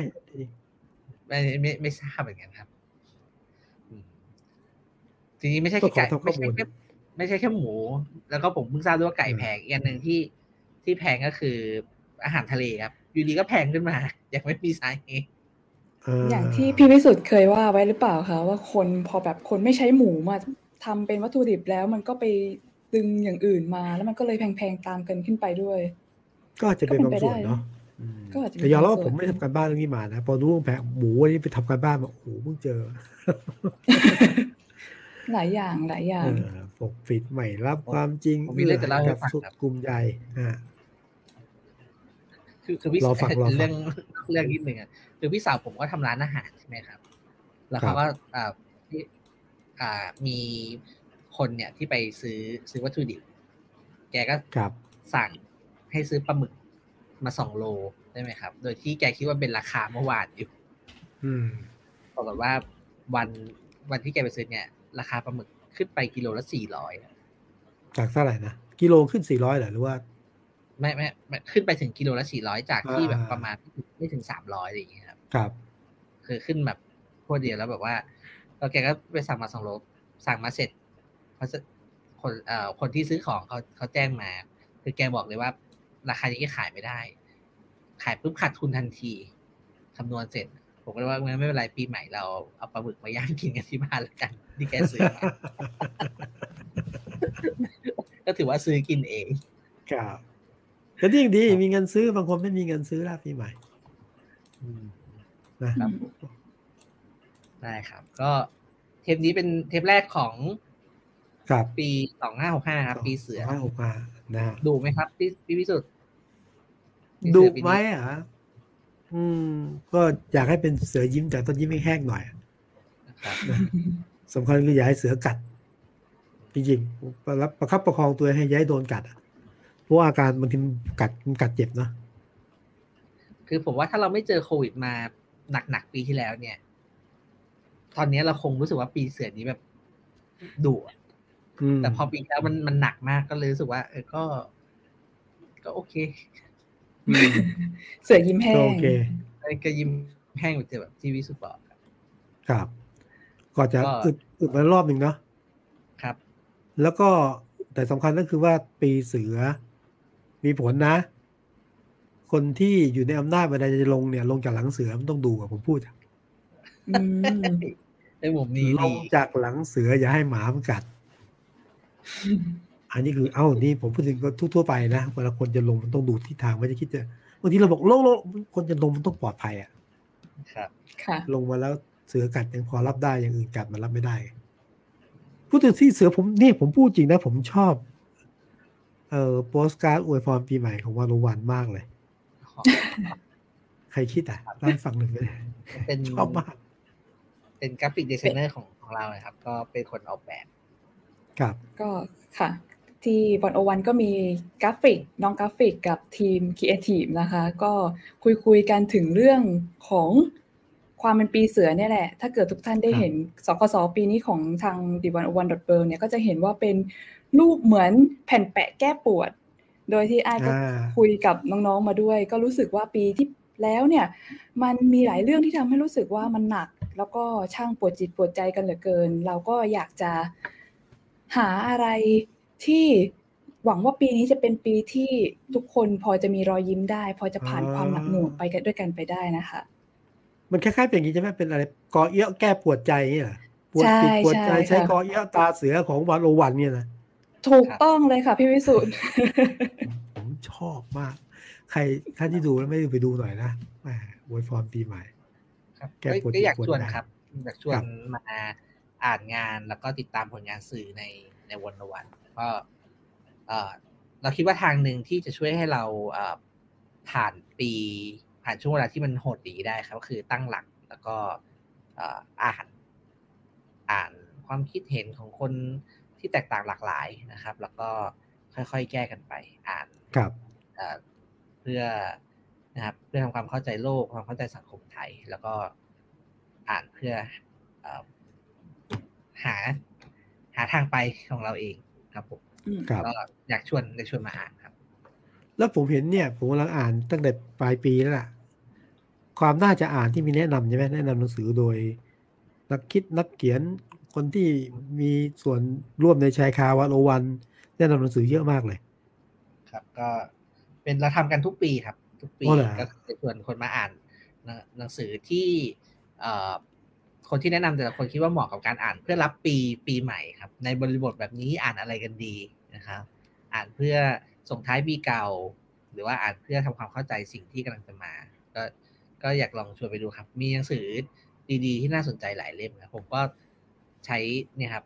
Speaker 2: ไม่ไม่ไม่ทราบเหมือนกันครับทีนี้ไม่ใช่แค่ไก่ไม่ใช่แค่ไม่ใช่แค่หมู แล้วก็ผมเพิ่งทราบด้วยว่าไก่แพงอีกอันหนึ่งที่ที่แพงก็คืออาหารทะเลครับ อยู่ดีก็แพงขึ้นมา อย่างไม่มีสาเหตุ
Speaker 1: อย่างที่พี่วิสุทธ์เคยว่าไว้หรือเปล่าคะว่าคนพอแบบคนไม่ใช้หมูมา ทำเป็นวัตถุดิบแล้วมันก็ไปดึงอย่างอื่นมา แล้วมันก็เลยแพงๆตามกันขึ้นไปด้วย
Speaker 3: ก็จะเป็นบางส่วนเนาะแต่ยอมรับว่าผมไม่ทำการบ้านเรื่องนี้มานะพอรู้ว่าแพงหมูนี่ไปทำการบ้านมาโอ้โหเพิ่งเจอ
Speaker 1: หลายอย่างหลายอย่าง
Speaker 3: ปกปิดใหม่รับความจริง
Speaker 2: ผมมีเรื่องจะเล่าให้ฟัง
Speaker 3: ครับกลุ่มใหญ่อ่า
Speaker 2: คือคือพี่เรื่องเรื่องนิดหนึ่งอะคือพี่สาวผมก็ทำร้านอาหารใช่ไหมครับ แล้วเขาก็อ่าที่อ่า มีคนเนี่ยที่ไปซื้อซื้อวัตถุดิบ แกก็สั่งให้ซื้อปลาหมึกมาสองโลได้ไหมครับ โดยที่แกคิดว่าเป็นราคาเมื่อวานอยู่
Speaker 3: อืม
Speaker 2: ปรากฏว่าวันวันที่แกไปซื้อเนี่ย ราคาปลาหมึกขึ้นไปกิโลละสี่ร้อย
Speaker 3: จากเท่าไหร่นะกิโลขึ้นสี่ร้อยหรือว่า
Speaker 2: ไม่ไม่ไม่ขึ้นไปถึงกิโลละสี่ร้อยจากที่แบบประมาณไม่ถึงสามร้อยอะไรอย่างเงี้ยครับ
Speaker 3: ครับ
Speaker 2: คือขึ้นแบบโคตรเดียวแล้วแบบว่า แล้วแกก็ไปสั่งมาสองโลสั่งมาเสร็จเขาคนเอ่อคนที่ซื้อของเขาเขาแจ้งมา คือแกบอกเลยว่า ราคานี้ขายไม่ได้ ขายปุ๊บขาดทุนทันทีคำนวณเสร็จ ผมก็เลยว่าไม่เป็นไรปีใหม่เราเอาปลาหมึกมาย่างกินกันที่บ้านแล้วกันที่แกซื้อมาก็ถือว่าซื้อกินเอง
Speaker 3: ครับก็ยิ่งดีมีเงินซื้อบางคนไม่มีเงินซื้อแล้วปีใหม่
Speaker 2: นะครับ ได้ครับ ก็เทปนี้เป็นเทปแรกของ
Speaker 3: ครับ
Speaker 2: ปีสองห้าหกห้าครับ ปีเสือ
Speaker 3: ห้าหกห้านะ
Speaker 2: ดูไหมครับพี่พี่พิสุทธิ์
Speaker 3: ดูไหมอะอืม ก็อยากให้เป็นเสือยิ้มแต่ต้นยิ้มไม่แห้งหน่อยสำคัญคืออย่าให้เสือกัดจริงๆประประคับประคองตัวให้ย้ายโดนกัดอะราะอาการบางทีกัดกัดเจ็บนะ
Speaker 2: คือผมว่าถ้าเราไม่เจอโควิดมาหนักๆปีที่แล้วเนี่ย ตอนนี้เราคงรู้สึกว่าปีเสือนี้แบบดุแต่พอปีแล้วมันมันหนักมากก็เลยรู้สึกว่า เออก็ ก็โอเค
Speaker 1: เสือยิ้มแห้งโอ
Speaker 3: เค
Speaker 2: ก็ยิ้มแห้งแบบแบบทีวีสุดบอก
Speaker 3: ครับ ก็จะอึดอึดมารอบหนึ่งเนาะ
Speaker 2: ครับ
Speaker 3: แล้วก็แต่สำคัญก็คือว่าปีเสือ มีผลนะ คนที่อยู่ในอำนาจเวลาจะลงเนี่ย ลงจากหลังเสือมันต้องดูอะผมพูด
Speaker 2: ในมุมนี้
Speaker 3: ลงจากหลังเสืออย่าให้หมามันกัด อันนี้คือเอ้านี่ผมพูดถึงก็ทั่วไปนะเวลาคนจะลงมันต้องดูทิศทางไม่ได้คิดจะบางทีเราบอกลงลงคนจะลงมันต้องปลอดภัยอะ
Speaker 2: ครับ
Speaker 1: ค่ะ
Speaker 3: ลงมาแล้วเสือกัดยังพอรับได้อย่างอื่นกัดมันรับไม่ได้พูดถึงที่เสือผมนี่ผมพูดจริงนะ ผมชอบ เอ่อโปสการ์ดอวยพรปีใหม่ของวันโอวันมากเลย ใครคิดอะเล่าฟังหนึ่งเลย
Speaker 2: เป็น
Speaker 3: ชอบมาก
Speaker 2: เป็น graphic designer ของของเราเลยครับ ก็เป็นคนออกแบบ
Speaker 3: ครับ
Speaker 1: ก็ค่ะ ที่วันโอวันก็มีกราฟิกน้องกราฟิกกับทีมครีเอทีฟนะคะ ก็คุยคุยกันถึงเรื่องของความเป็นปีเสือเนี่ยแหละ ถ้าเกิดทุกท่านได้เห็นสคสปีนี้ของทางดิวันโอวันดอทเบิเนี่ยก็จะเห็นว่าเป็นรูปเหมือนแผ่นแปะแก้ปวด โดยที่ไอ้ก็คุยกับน้องๆมาด้วย ก็รู้สึกว่าปีที่ แล้วเนี่ยมันมีหลายเรื่องที่ทำให้รู้สึกว่ามันหนัก แล้วก็ช่างปวดจิตปวดใจกันเหลือเกิน เราก็อยากจะหาอะไรที่หวังว่าปีนี้จะเป็นปีที่ทุกคนพอจะมีรอยยิ้มได้ พอจะผ่านความหนักหน่วงไปกันด้วยกันไปได้นะคะ
Speaker 3: มันคล้ายๆเป็นอย่างนี้ใช่ไหมเป็นอะไรกอเอี้ยแก้ปวดใจเนี่ยปวดจิตปวดใจใช้กอเอี้ยตาเสือของวันโอวันเนี่ยนะ
Speaker 1: ถูกต้องเลยค่ะพี่วิสุทธ์
Speaker 3: ผมชอบมาก ใครท่านที่ดูแล้วไม่ได้ไปดูหน่อยนะแหมวยฟอร์มปีใหม่
Speaker 2: ครับก็อยากชวนครับอยากชวนมาอ่านงานแล้วก็ติดตามผลงานสื่อในในวันวันก็เราคิดว่าทางหนึ่งที่จะช่วยให้เราผ่านปีผ่านช่วงเวลาที่มันโหดดีได้ครับก็คือตั้งหลักแล้วก็อ่านอ่านความคิดเห็นของคนที่แตกต่างหลากหลายนะครับ แล้วก็ค่อยๆ แก้กันไป อ่าน
Speaker 3: ครับ
Speaker 2: เพื่อนะครับเพื่อทำความเข้าใจโลกความเข้าใจสังคมไทย แล้วก็อ่านเพื่อหาหาทางไปของเราเองครับผมก็อยากชวนอยากชวนมาอ่านครับ
Speaker 3: แล้วผมเห็นเนี่ย ผมกำลังอ่านตั้งแต่ปลายปีแล้วล่ะ ความน่าจะอ่านที่มีแนะนำใช่ไหมแนะนำหนังสือโดย นักคิดนักเขียนคนที่มีส่วนร่วมในชายคาวันโอวัน แนะนำหนังสือเยอะมากเลย
Speaker 2: ครับก็ เป็นเราทำกันทุกปีครับ ทุกปีก็จะชวนคนมาอ่านหนังสือที่เอ่อคนที่แนะนำแต่ละคนคิดว่าเหมาะกับการอ่านเพื่อรับปีปีใหม่ครับ ในบริบทแบบนี้อ่านอะไรกันดีนะครับอ่านเพื่อส่งท้ายปีเก่า หรือว่าอ่านเพื่อทำความเข้าใจสิ่งที่กำลังจะมา ก็ก็อยากลองชวนไปดูครับ มีหนังสือดีๆ ที่น่าสนใจหลายเล่มครับผมก็ใช้เนี่ยครับ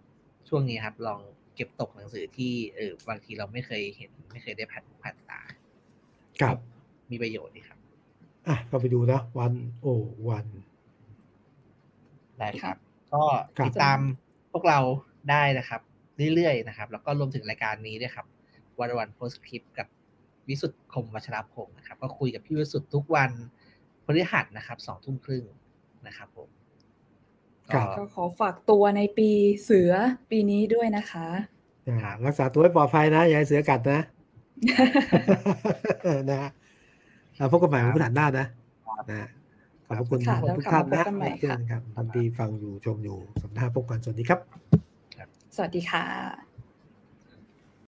Speaker 2: ช่วงนี้ครับลองเก็บตกหนังสือที่เออบางทีเราไม่เคยเห็นไม่เคยได้ผ่านผ่านตา
Speaker 3: ครับ
Speaker 2: มีประโยชน์ดีครับ
Speaker 3: อะก็ไปดูนะวันโอวัน
Speaker 2: ได้ครับ ก็ติดตามพวกเราได้นะครับ เรื่อยๆนะครับ แล้วก็รวมถึงรายการนี้ด้วยครับ วันวันโพสคลิปกับวิสุทธ์คมวัชรพงศ์นะครับ ก็คุยกับพี่วิสุทธ์ทุกวันพฤหัสนะครับสองทุ่มครึ่งนะครับผม
Speaker 1: ก็ขอฝากตัวในปีเสือปีนี้ด้วยนะคะ
Speaker 3: รักษาตัวให้ปลอดภัยนะอย่าให้เสือกัดนะ นะฮะเราพบกันใหม่วันพฤหัสหน้านะนะขอบคุณทุกท่านนะเพื่อนครับท่านที่ฟังอยู่ชมอยู่สัปดาห์พบกันสวัสดีครับ
Speaker 1: สวัสดีค่ะ